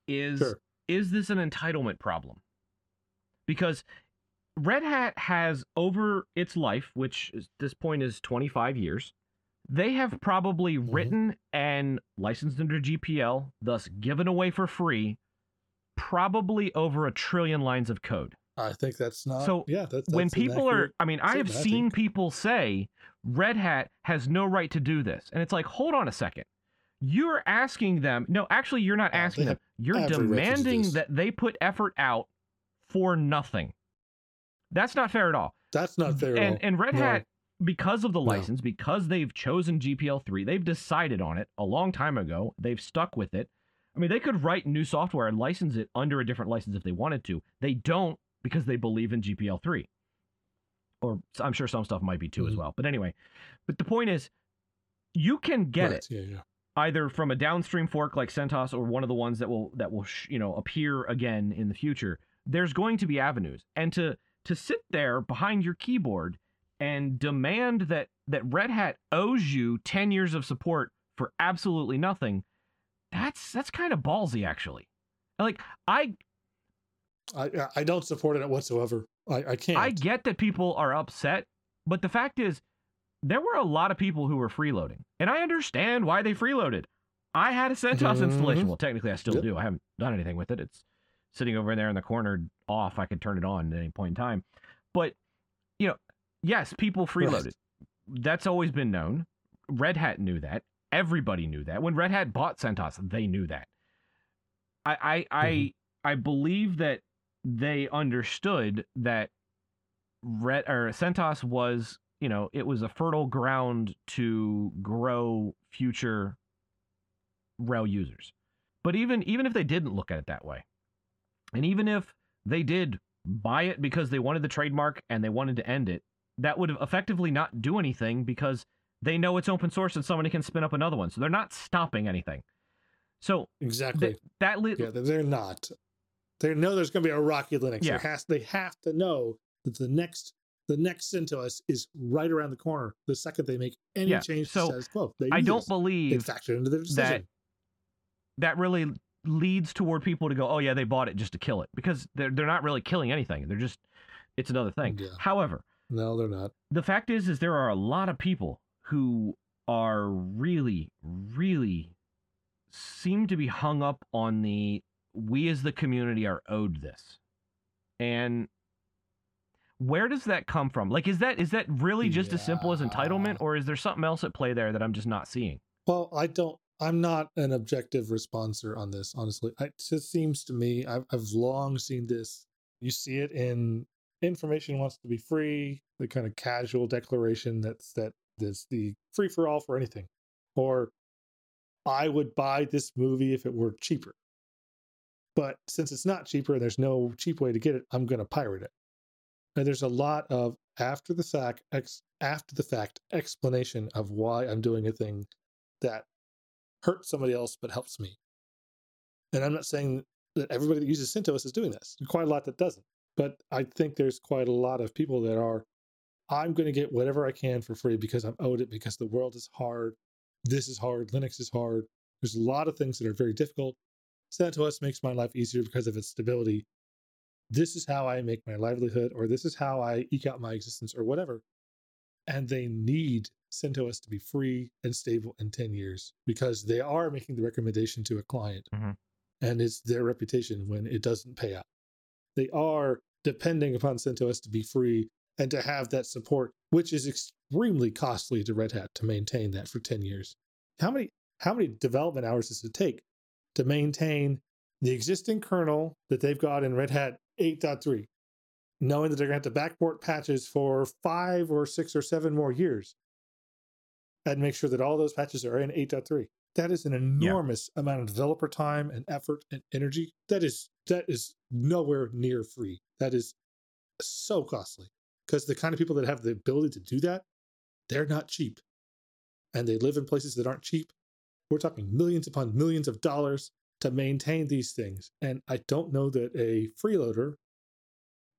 Is Sure. is this an entitlement problem? Because Red Hat has over its life, which at this point is 25 years, they have probably Mhm. written and licensed under GPL, thus given away for free, probably over a trillion lines of code. I think that's not. So, yeah, that's, when people are, I mean, I have seen people say Red Hat has no right to do this. And it's like, hold on a second. You're asking them, no, actually, you're not Oh, asking them. <laughs> You're every right to do demanding that they put effort out for nothing. That's not fair at all. That's not fair. at and all. and Red No. Hat because of the No. license, because they've chosen GPL3, they've decided on it a long time ago. They've stuck with it. I mean, they could write new software and license it under a different license if they wanted to. They don't because they believe in GPL3. Or I'm sure some stuff might be too as Mhm. well. But anyway, but the point is you can get Right, it Yeah, yeah. Either from a downstream fork like CentOS or one of the ones that will that will sh- you know appear again in the future. There's going to be avenues, and to to sit there behind your keyboard and demand that that Red Hat owes you 10 years of support for absolutely nothing, that's that's kind of ballsy actually. Like I I I- I don't support it whatsoever. I I can't. I get that people are upset, but the fact is, there were a lot of people who were freeloading, and I understand why they freeloaded. I had a CentOS installation. Mhm. Well, technically, I still Yep. do. I haven't done anything with it. It's sitting over there in the corner, off. I could turn it on at any point in time. But you know, yes, people freeloaded. That's always been known. Red Hat knew that. Everybody knew that. When Red Hat bought CentOS, they knew that. I I I, Mhm. I believe that they understood that Red or CentOS was, you know, it was a fertile ground to grow future RHEL users. But even even if they didn't look at it that way, and even if they did buy it because they wanted the trademark and they wanted to end it, that would effectively not do anything because they know it's open source and somebody can spin up another one. So they're not stopping anything. So exactly. th- that li- yeah, they're not. They know there's going to be a Rocky Linux. Yeah. Has, they have to know that the next the next CentOS is right around the corner. The second they make any Yeah, change so to status quo, they I don't believe factor into their decision. that that really leads toward people to go, oh yeah, they bought it just to kill it because they're they're not really killing anything. They're just it's another thing. Yeah. However, no, they're not. the fact is is there are a lot of people who are really really seem to be hung up on the we as the community are owed this and where does that come from like is that is that really just as simple as entitlement or is there something else at play there that i'm just not seeing Well, I don't. I'm not an objective responser on this, honestly. It just seems to me, I've, I've long seen this. You see it in information wants to be free, the kind of casual declaration that's that that's the free for all for anything, or I would buy this movie if it were cheaper. But since it's not cheaper and there's no cheap way to get it, I'm going to pirate it. And there's a lot of after the fact ex, after the fact explanation of why I'm doing a thing that hurts somebody else but helps me. And I'm not saying that everybody that uses CentOS is doing this. Quite a lot that doesn't. But I think there's quite a lot of people that are, I'm going to get whatever I can for free because I'm owed it because the world is hard. This is hard. Linux is hard. There's a lot of things that are very difficult. CentOS makes my life easier because of its stability. This is how I make my livelihood, or this is how I eke out my existence, or whatever. And they need CentOS to be free and stable in 10 years because they are making the recommendation to a client Mhm. and it's their reputation when it doesn't pay out. They are depending upon CentOS to be free and to have that support, which is extremely costly to Red Hat to maintain that for 10 years. How many how many development hours does it take to maintain the existing kernel that they've got in Red Hat 8.3, knowing that they're going to have to backport patches for five or six or seven more years, and make sure that all those patches are in 8.3? That is an enormous amount of developer time and effort and energy. That is that is nowhere near free. That is so costly because the kind of people that have the ability to do that, they're not cheap, and they live in places that aren't cheap. We're talking millions upon millions of dollars to maintain these things, and I don't know that a freeloader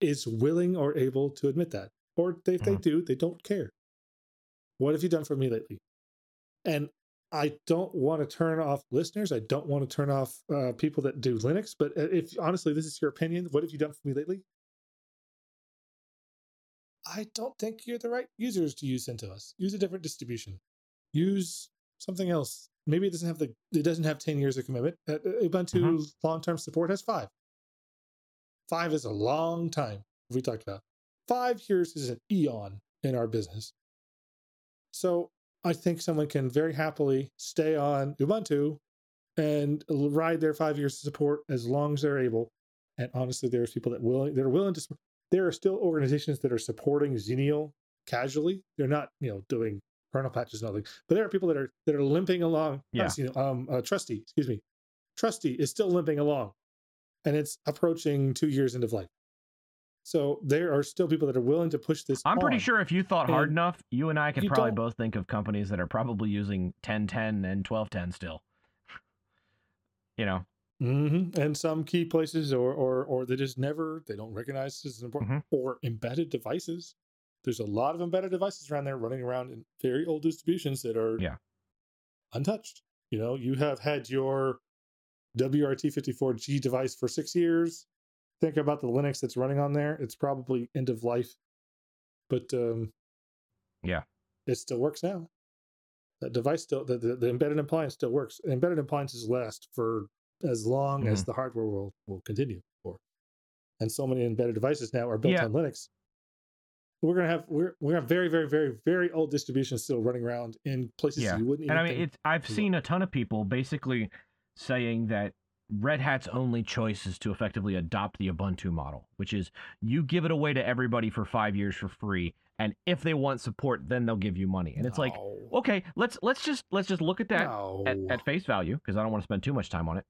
is willing or able to admit that, or if they Mhm. do, they don't care. What have you done for me lately? And I don't want to turn off listeners. I don't want to turn off uh, people that do Linux. But uh, if honestly, this is your opinion, what have you done for me lately? I don't think you're the right users to use CentOS. Use a different distribution. Use something else. Maybe it doesn't have the it doesn't have ten years of commitment. Uh, uh, Ubuntu Mhm. long term support has five. Five is a long time. We talked about five years is an eon in our business. So I think someone can very happily stay on Ubuntu and ride their five years of support as long as they're able. And honestly, there's people that willing that are willing to. there are still organizations that are supporting Xenial casually. They're not, you know, doing kernel patches and all that, but there are people that are that are limping along. Yeah. Not Xenial, um, uh, Trusty, excuse me, Trusty is still limping along, and it's approaching two years of life. So there are still people that are willing to push this. I'm pretty sure if you thought hard enough, you and I could probably both think of companies that are probably using 1010 and 1210 still. You know, hmm And some key places, or or or they just never they don't recognize this as important, Mhm. or embedded devices. There's a lot of embedded devices around there running around in very old distributions that are Yeah. untouched. You know, you have had your WRT54G device for six years. Think about the Linux that's running on there. It's probably end of life, but um, Yeah. it still works now. That device still, the, the, the embedded appliance still works. Embedded appliances last for as long as Mm-hmm. the hardware will, will continue for. And so many embedded devices now are built Yeah. on Linux. We're gonna have we're we're gonna have very very very very old distributions still running around in places Yeah. you wouldn't even. and I mean, it's I've seen a ton of people basically saying that Red Hat's only choice is to effectively adopt the Ubuntu model, which is you give it away to everybody for five years for free, and if they want support, then they'll give you money. And it's like, okay, let's let's just let's just look at that no. at, at face value because I don't want to spend too much time on it.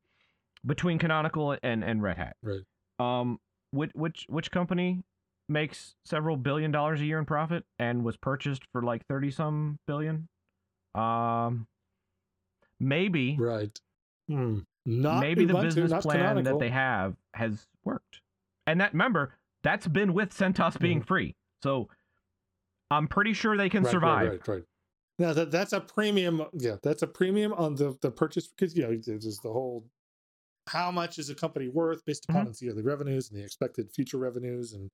Between Canonical and and Red Hat, Right. Um, which which which company makes several billion dollars a year in profit and was purchased for like thirty some billion? Um, maybe right. Hmm. Not maybe the business plan canonical. that they have has worked, and that remember that's been with CentOS being free. So I'm pretty sure they can Mm-hmm. Right, survive. Right, right, right. Now that that's a premium. Yeah, that's a premium on the the purchase because you know there's the whole how much is a company worth based upon Mm-hmm. its yearly revenues and the expected future revenues and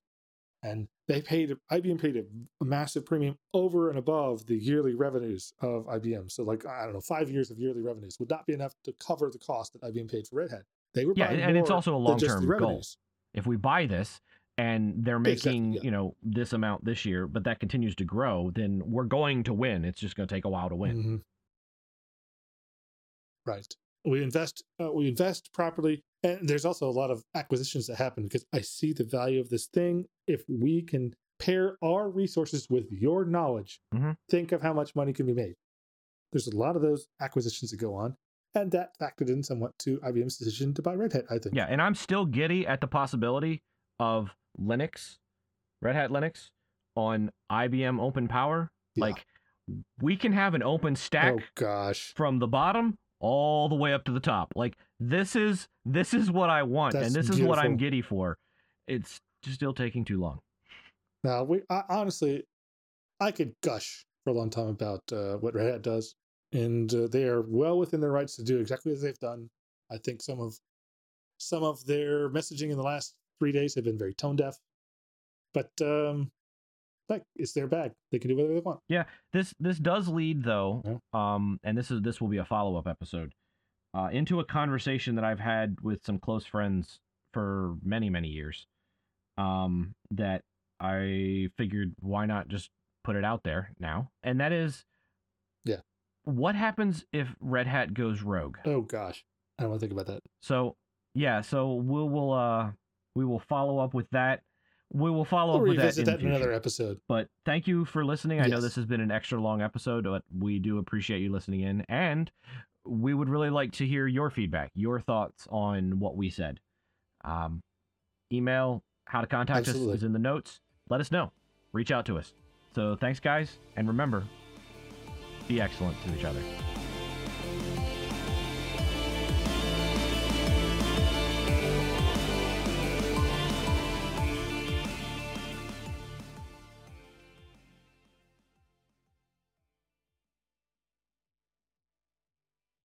and they paid IBM paid a, massive premium over and above the yearly revenues of IBM. So like I don't know, five years of yearly revenues would not be enough to cover the cost that IBM paid for Red Hat. They were Yeah, buying and it's also a than just long-term goal. if we buy this and they're Exactly, making yeah. you know this amount this year but that continues to grow then we're going to win it's just going to take a while to win Mhm. Right. We invest. Uh, we invest properly, and there's also a lot of acquisitions that happen because I see the value of this thing. If we can pair our resources with your knowledge, Mhm. think of how much money can be made. There's a lot of those acquisitions that go on, and that factored in somewhat to IBM's decision to buy Red Hat. I think. yeah and i'm still giddy at the possibility of linux red hat linux on ibm open power Yeah. like we can have an open stack Oh gosh. from the bottom all the way up to the top. Like this is this is what i want That's and this is what i'm giddy for. It's still taking too long. Now, we I, honestly, I could gush for a long time about uh, what Red Hat does, and uh, they are well within their rights to do exactly as they've done. I think some of some of their messaging in the last three days have been very tone deaf, but um, like it's their bag; they can do whatever they want. Yeah. This this does lead though um and this is this will be a follow-up episode uh into a conversation that i've had with some close friends for many many years um that i figured why not just put it out there now and that is Yeah. what happens if red hat goes rogue Oh gosh, I don't want to think about that. so yeah so we will uh we will follow up with that we will follow We'll up with that in that in another episode. But thank you for listening. I know this has been an extra long episode, but we do appreciate you listening in. And we would really like to hear your feedback, your thoughts on what we said. Um, email, how to contact Absolutely. us is in the notes. Let us know. Reach out to us. So thanks, guys. And remember, be excellent to each other.